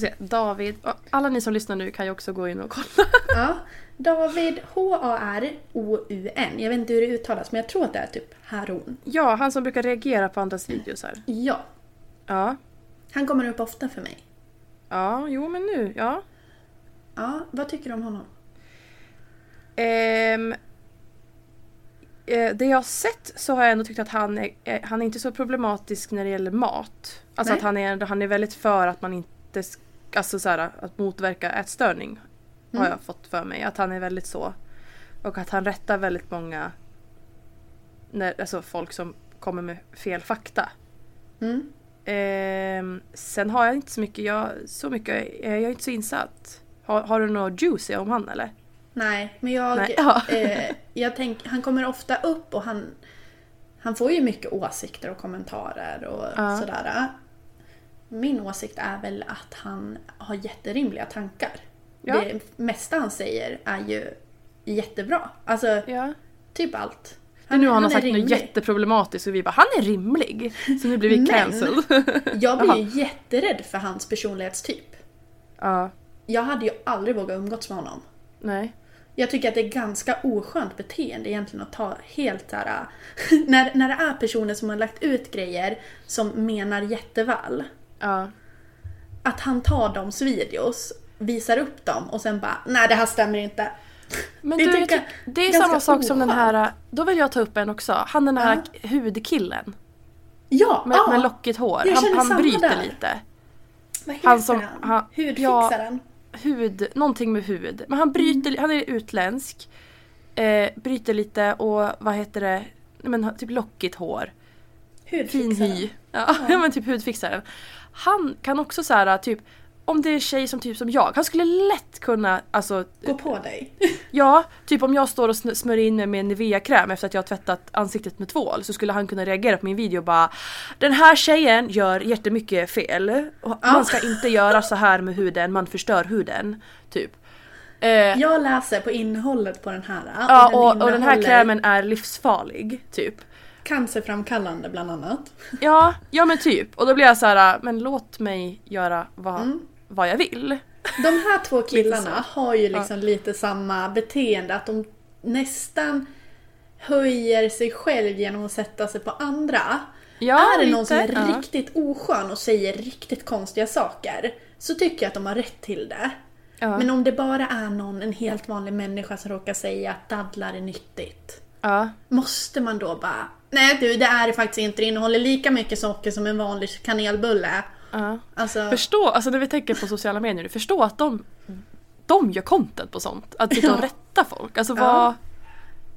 Se, David. Alla ni som lyssnar nu kan ju också gå in och kolla. Ja, *laughs* David H-A-R-O-U-N. Jag vet inte hur det uttalas men jag tror att det är typ Harun. Ja, han som brukar reagera på andras videos här. Ja, Ja. han kommer upp ofta för mig. Ja, jo men nu, ja. Ja, vad tycker du om honom? Ehm, eh, det jag har sett så har jag ändå tyckt att han är, eh, han är inte så problematisk när det gäller mat. Alltså Nej. att han är, han är väldigt för att man inte, sk- alltså så här, att motverka ätstörning. Har Mm. jag fått för mig. Att han är väldigt så. Och att han rättar väldigt många, när, alltså folk som kommer med fel fakta. Mm. Ehm, sen har jag inte så mycket, jag, så mycket, jag är inte så insatt. Har, har du något juicy om han eller? Nej, men jag... Nej, ja. eh, *laughs* jag tänk, han kommer ofta upp och han... Han får ju mycket åsikter och kommentarer och Ja. sådär. Min åsikt är väl att han har jätterimliga tankar. Ja. Det mesta han säger är ju jättebra. Alltså, Ja. typ allt. Är nu han, han har sagt något jätteproblematiskt och vi bara han är rimlig. Så nu blir vi cancelled. *laughs* Jag blir ju *laughs* jätterädd för hans personlighetstyp. ja, Jag hade ju aldrig vågat umgås med honom. nej. Jag tycker att det är ganska oskönt beteende egentligen att ta helt såhär... *laughs* när, när det är personer som har lagt ut grejer som menar jätteväl. Ja. Att han tar dems videos, visar upp dem och sen bara nej det här stämmer inte. Men Det du, tycker det är samma sak som den här, då vill jag ta upp en också. Han den här hudkillen Ja, med, ja. med lockigt hår. jag Han, han bryter där. lite. Vad heter Han som- han? Hudfixaren? Hud, någonting med hud. Men han bryter, Mm. han är utländsk. Eh, bryter lite och vad heter det, men typ lockigt hår. Fin Hudfixaren? hy. Ja, ja. *laughs* men typ hudfixaren. Han kan också så här typ om det är en tjej som typ som jag, han skulle lätt kunna, alltså Gå på dig. Ja, typ om jag står och smörjer in mig med Nivea-kräm efter att jag har tvättat ansiktet med tvål så skulle han kunna reagera på min video och bara Den här tjejen gör jättemycket fel. Och Man ska inte göra så här med huden, man förstör huden. Typ. Eh, Jag läser på innehållet på den här. ja, och, och den här krämen är livsfarlig. Typ. Cancerframkallande bland annat. Ja, ja men typ. Och då blir jag så här, men låt mig göra vad, vad jag vill. De här två *laughs* killarna har ju liksom lite samma beteende. Att de nästan höjer sig själv genom att sätta sig på andra. Ja, är det lite, någon som är ja. riktigt oskön och säger riktigt konstiga saker så tycker jag att de har rätt till det. Ja. Men om det bara är någon, en helt vanlig människa som råkar säga att dadlar är nyttigt. Ja. Måste man då bara Nej du, det är det faktiskt inte. Det innehåller lika mycket socker som en vanlig kanelbulle. Ja. Alltså, Förstå, alltså när vi tänker på sociala medier nu, förstå att de, de gör content på sånt. Att sitta och Ja. rätta folk. Alltså Ja. vad...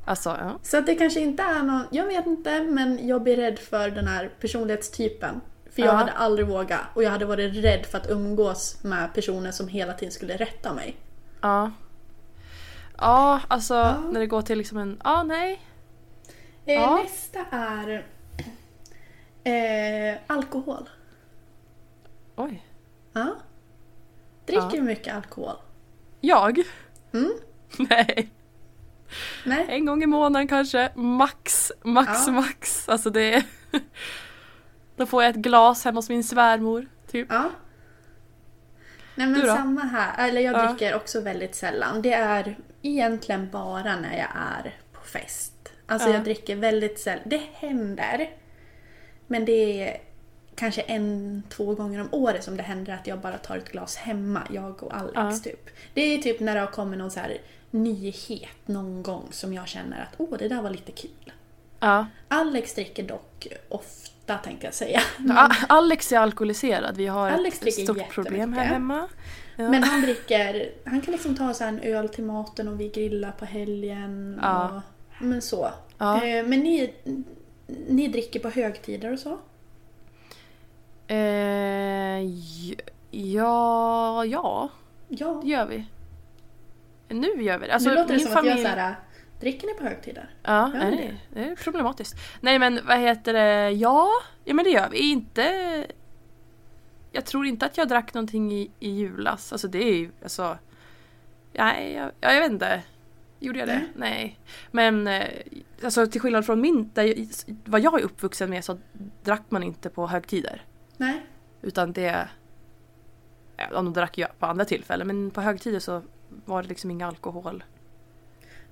Alltså ja. Så att det kanske inte är någon, jag vet inte, men jag blir rädd för den här personlighetstypen. För jag Ja. hade aldrig vågat och jag hade varit rädd för att umgås med personer som hela tiden skulle rätta mig. Ja. Ja, alltså när det går till liksom en... Ja, nej. Eh, Ja. Nästa är eh, alkohol. Oj. Ja. Dricker Ja. du mycket alkohol? Jag? Mm. *laughs* Nej. Nej? En gång i månaden kanske. Max, max, Ja. max. Alltså det är... *laughs* Då får jag ett glas hemma hos min svärmor. Typ. Ja. Nej men samma här. Eller jag Ja. dricker också väldigt sällan. Det är egentligen bara när jag är på fest. Alltså Ja. jag dricker väldigt sällan. Det händer. Men det är kanske en, två gånger om året som det händer att jag bara tar ett glas hemma. Jag och Alex Ja. typ. Det är typ när det har kommit någon så här nyhet någon gång som jag känner att åh det där var lite kul. Ja. Alex dricker dock ofta tänkte jag säga. *laughs* A- Alex är alkoholiserad. Vi har Alex ett stort problem här hemma. Ja. Men han dricker, han kan liksom ta så en öl till maten och vi grillar på helgen. Och, men så. Eh, Men ni, ni dricker på högtider och så? Eh, ja, ja, Ja. det gör vi. Nu gör vi det. Alltså, nu låter det som familj... att jag såhär, dricker ni på högtider? Ja, nej, det är problematiskt. Nej men vad heter det, ja, ja men det gör vi. Inte... Jag tror inte att jag drack någonting i, i julas. Alltså det är ju, alltså... Nej, jag, ja, jag vet inte. Gjorde jag det? Nej. Nej. Men eh, alltså till skillnad från min, där, jag- vad jag är uppvuxen med så drack man inte på högtider. Nej. Utan det... Ja, de drack jag på andra tillfällen men på högtider så var det liksom inga alkohol.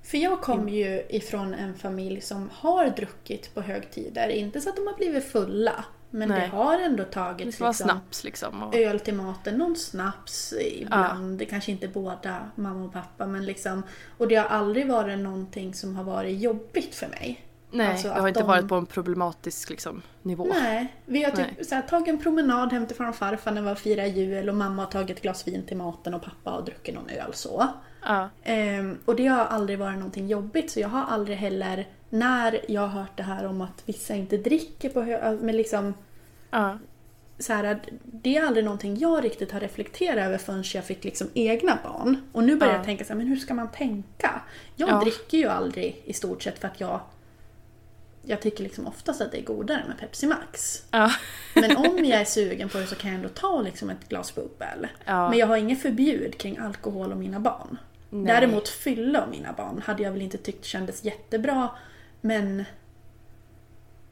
För jag kommer ju ifrån en familj som har druckit på högtider. Inte så att de har blivit fulla. Men Nej. det har ändå tagits liksom, snaps liksom. Och, öl till maten, någon snaps ibland. Det kanske inte båda, mamma och pappa. Men liksom, och det har aldrig varit någonting som har varit jobbigt för mig. Nej, alltså det att har inte de- varit på en problematisk liksom, nivå. Nej, vi har typ Nej. så här, tagit en promenad hem till farmor och farfar när vi var fira jul och mamma har tagit ett glas vin till maten och pappa har druckit någon öl så. Ja. Ehm, och det har aldrig varit någonting jobbigt så jag har aldrig heller, när jag har hört det här om att vissa inte dricker på men liksom Ja. så här, det är aldrig någonting jag riktigt har reflekterat över förrän jag fick liksom egna barn. Och nu börjar Ja. jag tänka så här, men hur ska man tänka? Jag Ja. dricker ju aldrig i stort sett för att jag jag tycker liksom oftast att det är godare med Pepsi Max. Ja. Men om jag är sugen på det så kan jag ändå ta liksom ett glas bubbel. Ja. Men jag har inget förbud kring alkohol och mina barn. Nej. Däremot fylla och mina barn hade jag väl inte tyckt kändes jättebra. Men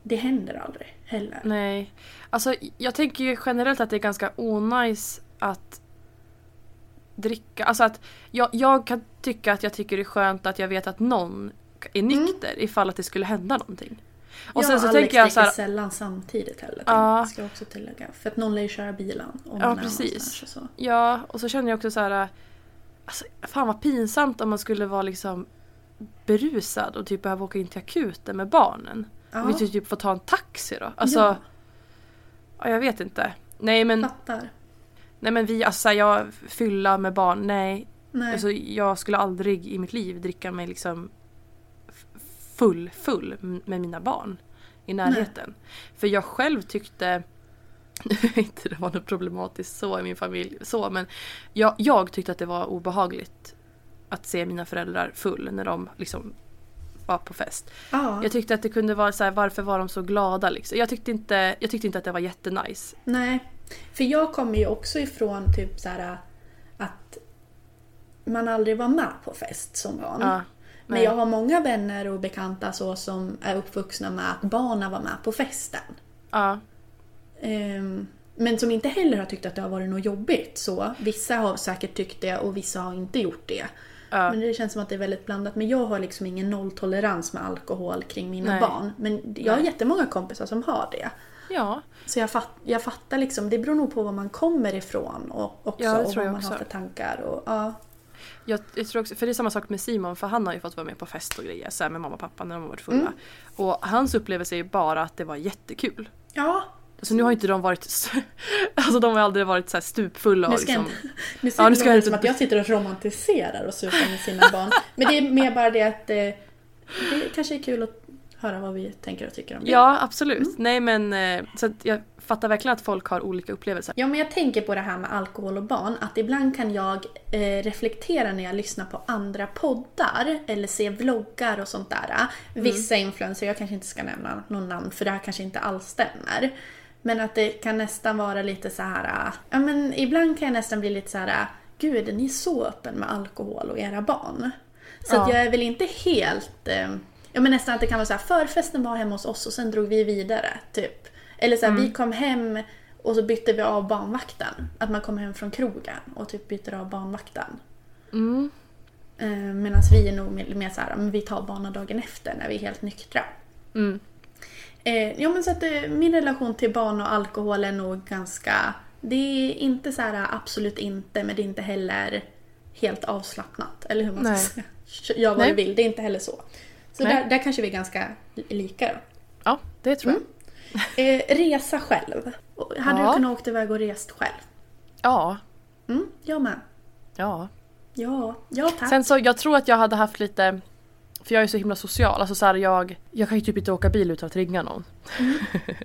det händer aldrig heller. Nej. Alltså jag tänker ju generellt att det är ganska onajs att dricka. Alltså att jag, jag kan tycka att jag tycker det är skönt att jag vet att någon är nykter ifall att det skulle hända någonting. Och jag sen så Alex tänker jag så här, sällan samtidigt heller. Ja. Ska jag också tillägga. För att någon lär ju köra bilen. Om Ja, precis. och så. Ja, och så känner jag också så här. Alltså, fan vad pinsamt om man skulle vara liksom berusad och typ behöva åka in till akuten med barnen. Ja, Och vi typ får ta en taxi då. Alltså, Ja. ja. jag vet inte. Nej men, fattar. nej men vi, alltså jag fylla med barn, nej. Nej. Alltså, jag skulle aldrig i mitt liv dricka mig liksom full, full med mina barn i närheten. För jag själv tyckte, *laughs* inte det var något problematiskt så i min familj, så men jag, jag tyckte att det var obehagligt att se mina föräldrar full när de liksom var på fest. ja. Jag tyckte att det kunde vara så här, varför var de så glada liksom? Jag tyckte inte, jag tyckte inte att det var jättenice. Nej. För jag kommer ju också ifrån typ så här att man aldrig var med på fest som barn. Ja, Men jag har många vänner och bekanta så som är uppvuxna med att barnen var med på festen. Ja, Ehm, men som inte heller har tyckt att det har varit något jobbigt. Så vissa har säkert tyckt det och vissa har inte gjort det. ja. Men det känns som att det är väldigt blandat. Men jag har liksom ingen nolltolerans med alkohol kring mina Nej. barn. Men jag har Nej. jättemånga kompisar som har det. ja. Så jag, fatt, jag fattar liksom, det beror nog på var man kommer ifrån och också Ja, och vad man har också. för tankar. Och, ja. Jag, jag tror också, för det är samma sak med Simon för han har ju fått vara med på fest och grejer så med mamma och pappa när de har varit fulla. Mm. Och hans upplevelse är ju bara att det var jättekul. ja, Alltså nu har inte de varit *laughs* Alltså de har aldrig varit så här stupfulla och nu ska jag liksom, inte... Nu ser Ja, nu det ska låta inte- som att jag sitter och romantiserar och supar med sina barn. Men det är mer bara det att eh, det kanske är kul att höra vad vi tänker och tycker om det. Ja absolut. Mm. Nej men eh, så att jag fattar verkligen att folk har olika upplevelser. Ja, men jag tänker på det här med alkohol och barn. Att ibland kan jag eh, reflektera när jag lyssnar på andra poddar eller ser vloggar och sånt där. Vissa influencers, jag kanske inte ska nämna någon namn för det här kanske inte alls stämmer. Men att det kan nästan vara lite så här. ja men ibland kan jag nästan bli lite så här. Gud, är ni så öppen med alkohol och era barn? Så Ja. jag är väl inte helt... Eh, ja men nästan att det kan vara så här, förfesten var hemma hos oss och sen drog vi vidare, typ. Eller så här, vi kom hem och så bytte vi av barnvakten. Att man kommer hem från krogen och typ byter av barnvakten. Mm. Eh, Medan vi är nog mer mer så här, men vi tar barnen dagen efter när vi är helt nyktra. Mm. Eh, ja men så att eh, min relation till barn och alkohol är nog ganska... Det är inte så här absolut inte men det är inte heller helt avslappnat. Eller hur man ska Nej. säga. *laughs* Gör vad Nej. du vill, det är inte heller så. Så där, där kanske vi är ganska li- lika då. Ja det tror jag. Eh, resa själv. Hade Ja. du kunnat åka iväg och rest själv? Ja. Mm, jag med. Ja. Ja, ja tack. Sen så jag tror att jag hade haft lite för jag är så himla social, alltså så här, jag, jag kan ju typ inte åka bil utan att ringa någon. Mm.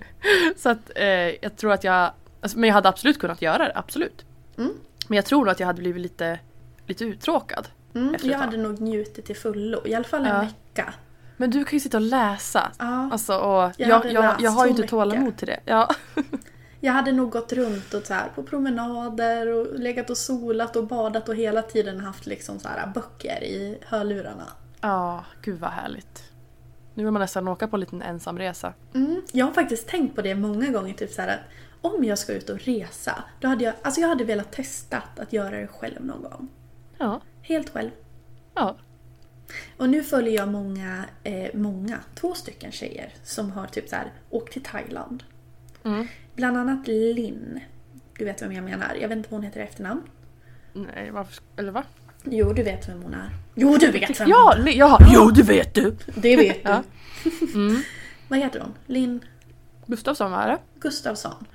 *laughs* så att eh, jag tror att jag, alltså, men jag hade absolut kunnat göra det, absolut. Mm. Men jag tror att jag hade blivit lite, lite uttråkad. Mm, jag hade nog njutit till fullo. I alla fall en Ja. vecka. Men du kan ju sitta och läsa. Ja. Alltså, och jag, Jag jag, jag, har ju inte mycket. tålamod till det. Ja. Jag hade nog gått runt och så här, på promenader och legat och solat och badat och hela tiden haft liksom så här böcker i hörlurarna. ja, gud vad härligt. Nu vill man nästan åka på en liten ensamresa. Mm. Jag har faktiskt tänkt på det många gånger, typ så här att om jag ska ut och resa, då hade jag, alltså jag hade velat testa att göra det själv någon gång. Ja. Helt själv. Ja. Och nu följer jag många, eh, många, två stycken tjejer som har typ så här åkt till Thailand. Mm. Bland annat Linn. Du vet vem jag menar. Jag vet inte vad hon heter i efternamn. Nej, varför, eller va? Jo, du vet vem hon är. Jo, du vet vem Ja, hon är. jaha, jo det vet du! Det vet du. Ja. Mm. *laughs* Vad heter hon? Linn Gustafsson var det? Gustafsson.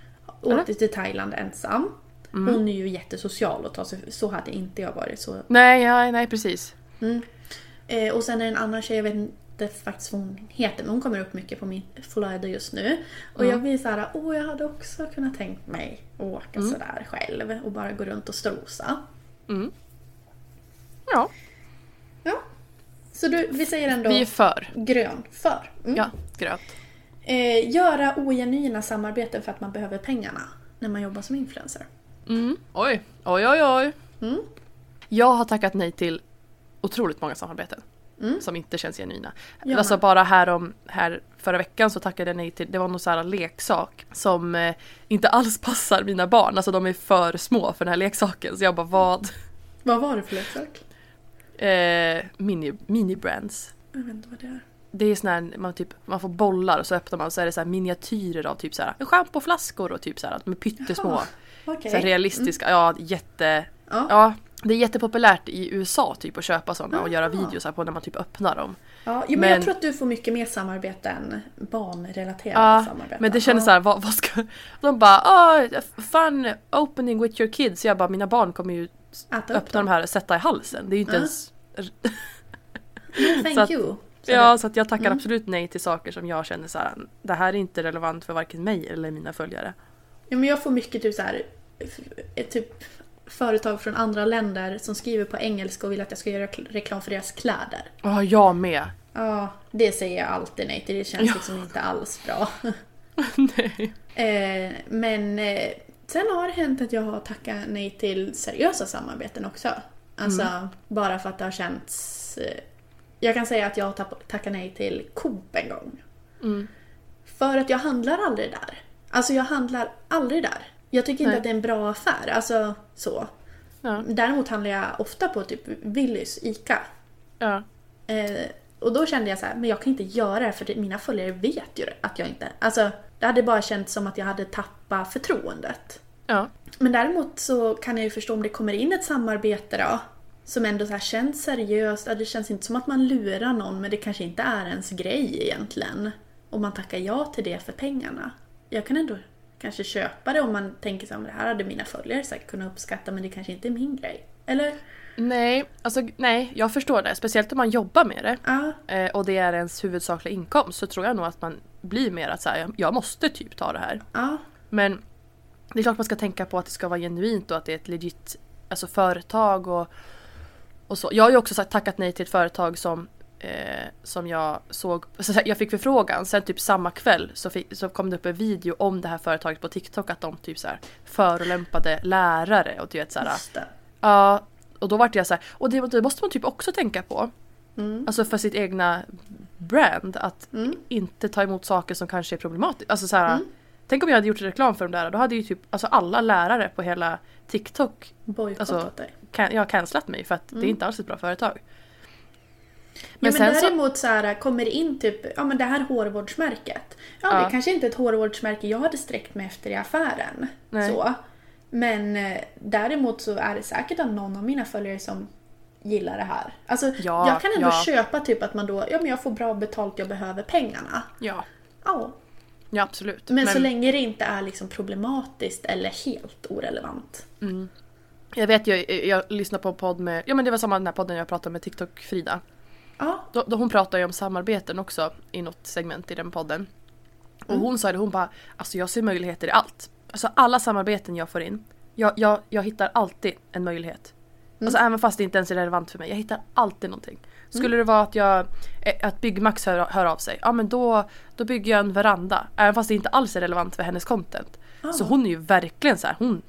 Eller? Åkte till Thailand ensam. Mm. Hon är ju jättesocial och tar sig, så hade inte jag varit. Så. Nej, ja, nej precis. Eh, och sen är det en annan tjej, jag vet inte faktiskt vad hon heter, men hon kommer upp mycket på min flöde just nu. Och Mm. jag blir såhär, åh jag hade också kunnat tänkt mig att åka Mm. sådär själv och bara gå runt och strosa. Ja, Ja. Så du, vi säger ändå vi är för. grön för. Mm. Ja, grönt. Eh, göra ogenuina samarbeten för att man behöver pengarna när man jobbar som influencer. Mm. Oj, oj, oj, oj. Mm. Jag har tackat nej till otroligt många samarbeten. som inte känns genuina. Ja, alltså bara här, om, här förra veckan så tackade jag nej till, det var någon sån här leksak som eh, inte alls passar mina barn. Alltså de är för små för den här leksaken. Så jag bara vad? Vad var det för leksak? Eh, mini, mini brands. Jag vet inte vad det är. Det är sån här, man, typ, man får bollar och så öppnar man och så är det så här miniatyrer av typ så här schampoflaskor och typ så här, är pyttesmå. Jaha, Okej. Så här realistiska, ja jätte... Ja. Ja, det är jättepopulärt i USA typ att köpa sådana och göra Jaha. videos på när man typ öppnar dem. Ja, men, Men- jag tror att du får mycket mer samarbete än barnrelaterade Ja, samarbeten. men det kändes ja. så här, vad, vad ska... De bara oh, fun opening with your kids. Jag bara, mina barn kommer ju upp öppna de här och sätta i halsen. Det är ju inte *laughs* Ja. ens... No, thank att- you. Så Ja, så att jag tackar Mm. absolut nej till saker som jag känner så här, det här är inte relevant för varken mig eller mina följare. Ja, men jag får mycket typ så här, f- typ företag från andra länder som skriver på engelska och vill att jag ska göra kl- reklam för deras kläder. Ja, jag med. Ja, det säger jag alltid nej till. Det känns Ja. liksom inte alls bra. *laughs* nej. Eh, men eh, sen har det hänt att jag har tackat nej till seriösa samarbeten också. Alltså Mm. bara för att det har känts... Eh, jag kan säga att jag har tackat nej till Coop en gång. Mm. För att jag handlar aldrig där. Alltså jag handlar aldrig där. Jag tycker inte Nej. att det är en bra affär. Alltså så. Ja, Däremot handlar jag ofta på typ Willys, ICA. ja, Eh, och då kände jag så här, men jag kan inte göra det för mina följare vet ju att jag inte... Alltså, det hade bara känts som att jag hade tappat förtroendet. ja. Men däremot så kan jag ju förstå om det kommer in ett samarbete då. Som ändå så här känns seriöst. Det känns inte som att man lurar någon men det kanske inte är ens grej egentligen. Och man tackar ja till det för pengarna. Jag kan ändå kanske köpa det om man tänker så här, "Men det här hade mina följare säkert kunnat uppskatta men det kanske inte är min grej. Eller? Nej, alltså nej, jag förstår det. Speciellt om man jobbar med det. Eh, och det är ens huvudsakliga inkomst så tror jag nog att man blir mer att säga jag måste typ ta det här. Ja. Men det är klart man ska tänka på att det ska vara genuint och att det är ett legit alltså företag och, och så. Jag har ju också sagt, tackat nej till ett företag som eh, som jag såg, *laughs* så jag fick förfrågan, sen typ samma kväll så, fick, så kom det upp en video om det här företaget på TikTok att de typ så här förolämpade lärare och du vet så här, Just det. Ja, och då vart jag så här, och det, det måste man typ också tänka på. Mm. Alltså för sitt egna brand, att Mm. inte ta emot saker som kanske är problematiskt. Alltså så här, Mm. Tänk om jag hade gjort reklam för de där, då hade ju typ alltså alla lärare på hela TikTok Alltså, dig. kan, jag har cancelat mig för att det är Mm. inte alls ett bra företag. Men, ja, men sen så- däremot så här, kommer det in typ, ja men det här hårvårdsmärket. Ja, Ja. det kanske inte är ett hårvårdsmärke jag hade sträckt mig efter i affären. Nej. Så. Men eh, däremot så är det säkert att någon av mina följare som gillar det här. Alltså Ja, jag kan ändå ja. köpa typ att man då, ja men jag får bra betalt, jag behöver pengarna. Ja, Ja. ja absolut. Men, så länge det inte är liksom problematiskt eller helt orelevant. Jag vet ju, jag, jag lyssnade på en podd med, ja men det var samma den här podden jag pratade med TikTok-Frida. Ja. Då, då hon pratade ju om samarbeten också i något segment i den podden. Och Mm. hon sa det, hon bara alltså jag ser möjligheter i allt. Alltså alla samarbeten jag får in, jag, jag, jag hittar alltid en möjlighet. Mm. Alltså även fast det inte ens är relevant för mig, jag hittar alltid någonting. Skulle det vara att jag, eh, att Byggmax hör, hör av sig, ja men då, då bygger jag en veranda. Även fast det inte alls är relevant för hennes content. Så hon är ju verkligen så här, hon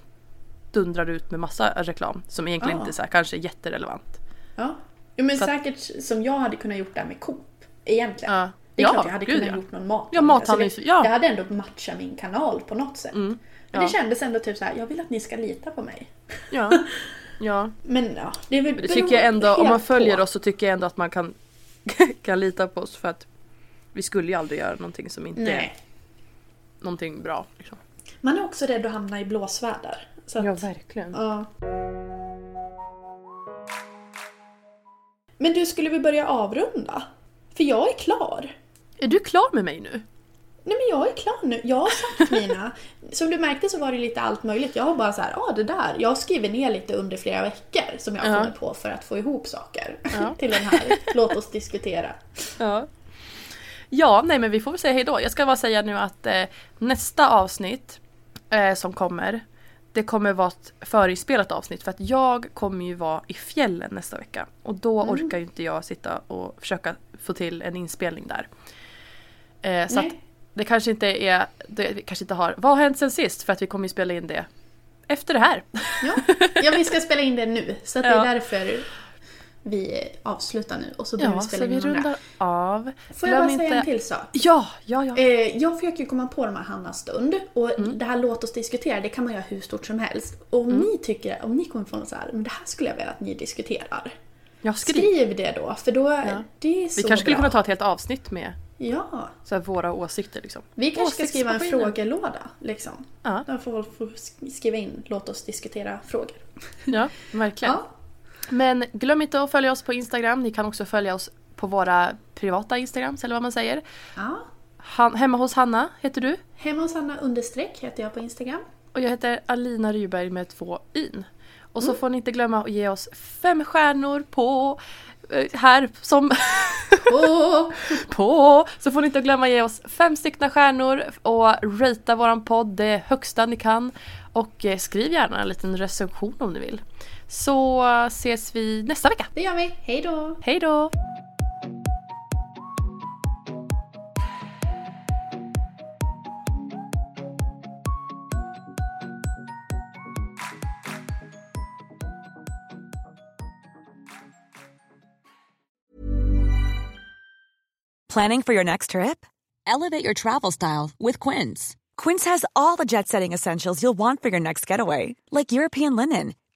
dundrar ut med massa reklam som egentligen Ja. inte så här, kanske är jätterelevant. Ja. Jo men att- säkert som jag hade kunnat gjort det här med Coop. Egentligen. Ja. Det är Ja, klart jag hade gud, kunnat ja. gjort någon mat. Ja, mathandlings- Alltså, det, ja. det hade ändå matchat min kanal på något sätt. Men ja. det kändes ändå typ så här, jag vill att ni ska lita på mig. Ja. *laughs* ja. Men ja, det är väl Det tycker jag ändå, om man följer på. oss så tycker jag ändå att man kan, *laughs* kan lita på oss för att vi skulle ju aldrig göra någonting som inte är Nej. någonting bra. Liksom. Man är också rädd att hamna i blåsväder. Att, verkligen. ja. Men du, skulle vi börja avrunda? För jag är klar. Är du klar med mig nu? Nej men jag är klar nu. Jag har sagt *laughs* mina. Som du märkte så var det lite allt möjligt. Jag har bara så här, ja ah, det där. Jag skriver ner lite under flera veckor som jag Ja. kommit på för att få ihop saker. Ja. *laughs* Till den här, låt oss diskutera. Ja. Ja, nej men vi får väl säga hejdå. Jag ska bara säga nu att eh, nästa avsnitt eh, som kommer det kommer vara ett förinspelat avsnitt för att jag kommer ju vara i fjällen nästa vecka. Och då Mm. orkar ju inte jag sitta och försöka få till en inspelning där. Eh, så att det kanske inte är, det kanske inte har, vad har hänt sen sist? För att vi kommer ju spela in det efter det här. Ja, ja vi ska spela in det nu. Så att det Ja. är därför vi avslutar nu och så börjar Ja, vi spela in vi rundar av. Får jag bara säga en till sak? Ja, ja, ja. Eh, jag försöker ju komma på de här Hanna stund och Mm. det här låt oss diskutera, det kan man göra hur stort som helst. Och om Mm. ni tycker, om ni kommer på något så här, men det här skulle jag vilja att ni diskuterar. Jag skriver. Skriv det då, för då, det är så Vi kanske skulle bra. kunna ta ett helt avsnitt med Ja, så här, våra åsikter liksom. vi kanske ska skriva en frågelåda liksom. Ja. Där får folk skriva in, låt oss diskutera frågor. Ja, verkligen. Ja, Men glöm inte att följa oss på Instagram. Ni kan också följa oss på våra privata Instagrams eller vad man säger. ja. Han, hemma hos Hanna heter du. Hemma hos Anna understreck heter jag på Instagram. Och jag heter Alina Ryberg med två yn. Och Mm. så får ni inte glömma att ge oss fem stjärnor på eh, här som Och *laughs* på så får ni inte glömma ge oss fem stycken stjärnor och ratea våran podd det högsta ni kan. Och eh, skriv gärna en liten recension om ni vill. Så ses vi nästa vecka. det gör vi. Hej då! Hej då! Planning for your next trip? Elevate your travel style with Quince. Quince has all the jet setting essentials you'll want for your next getaway, like European linen,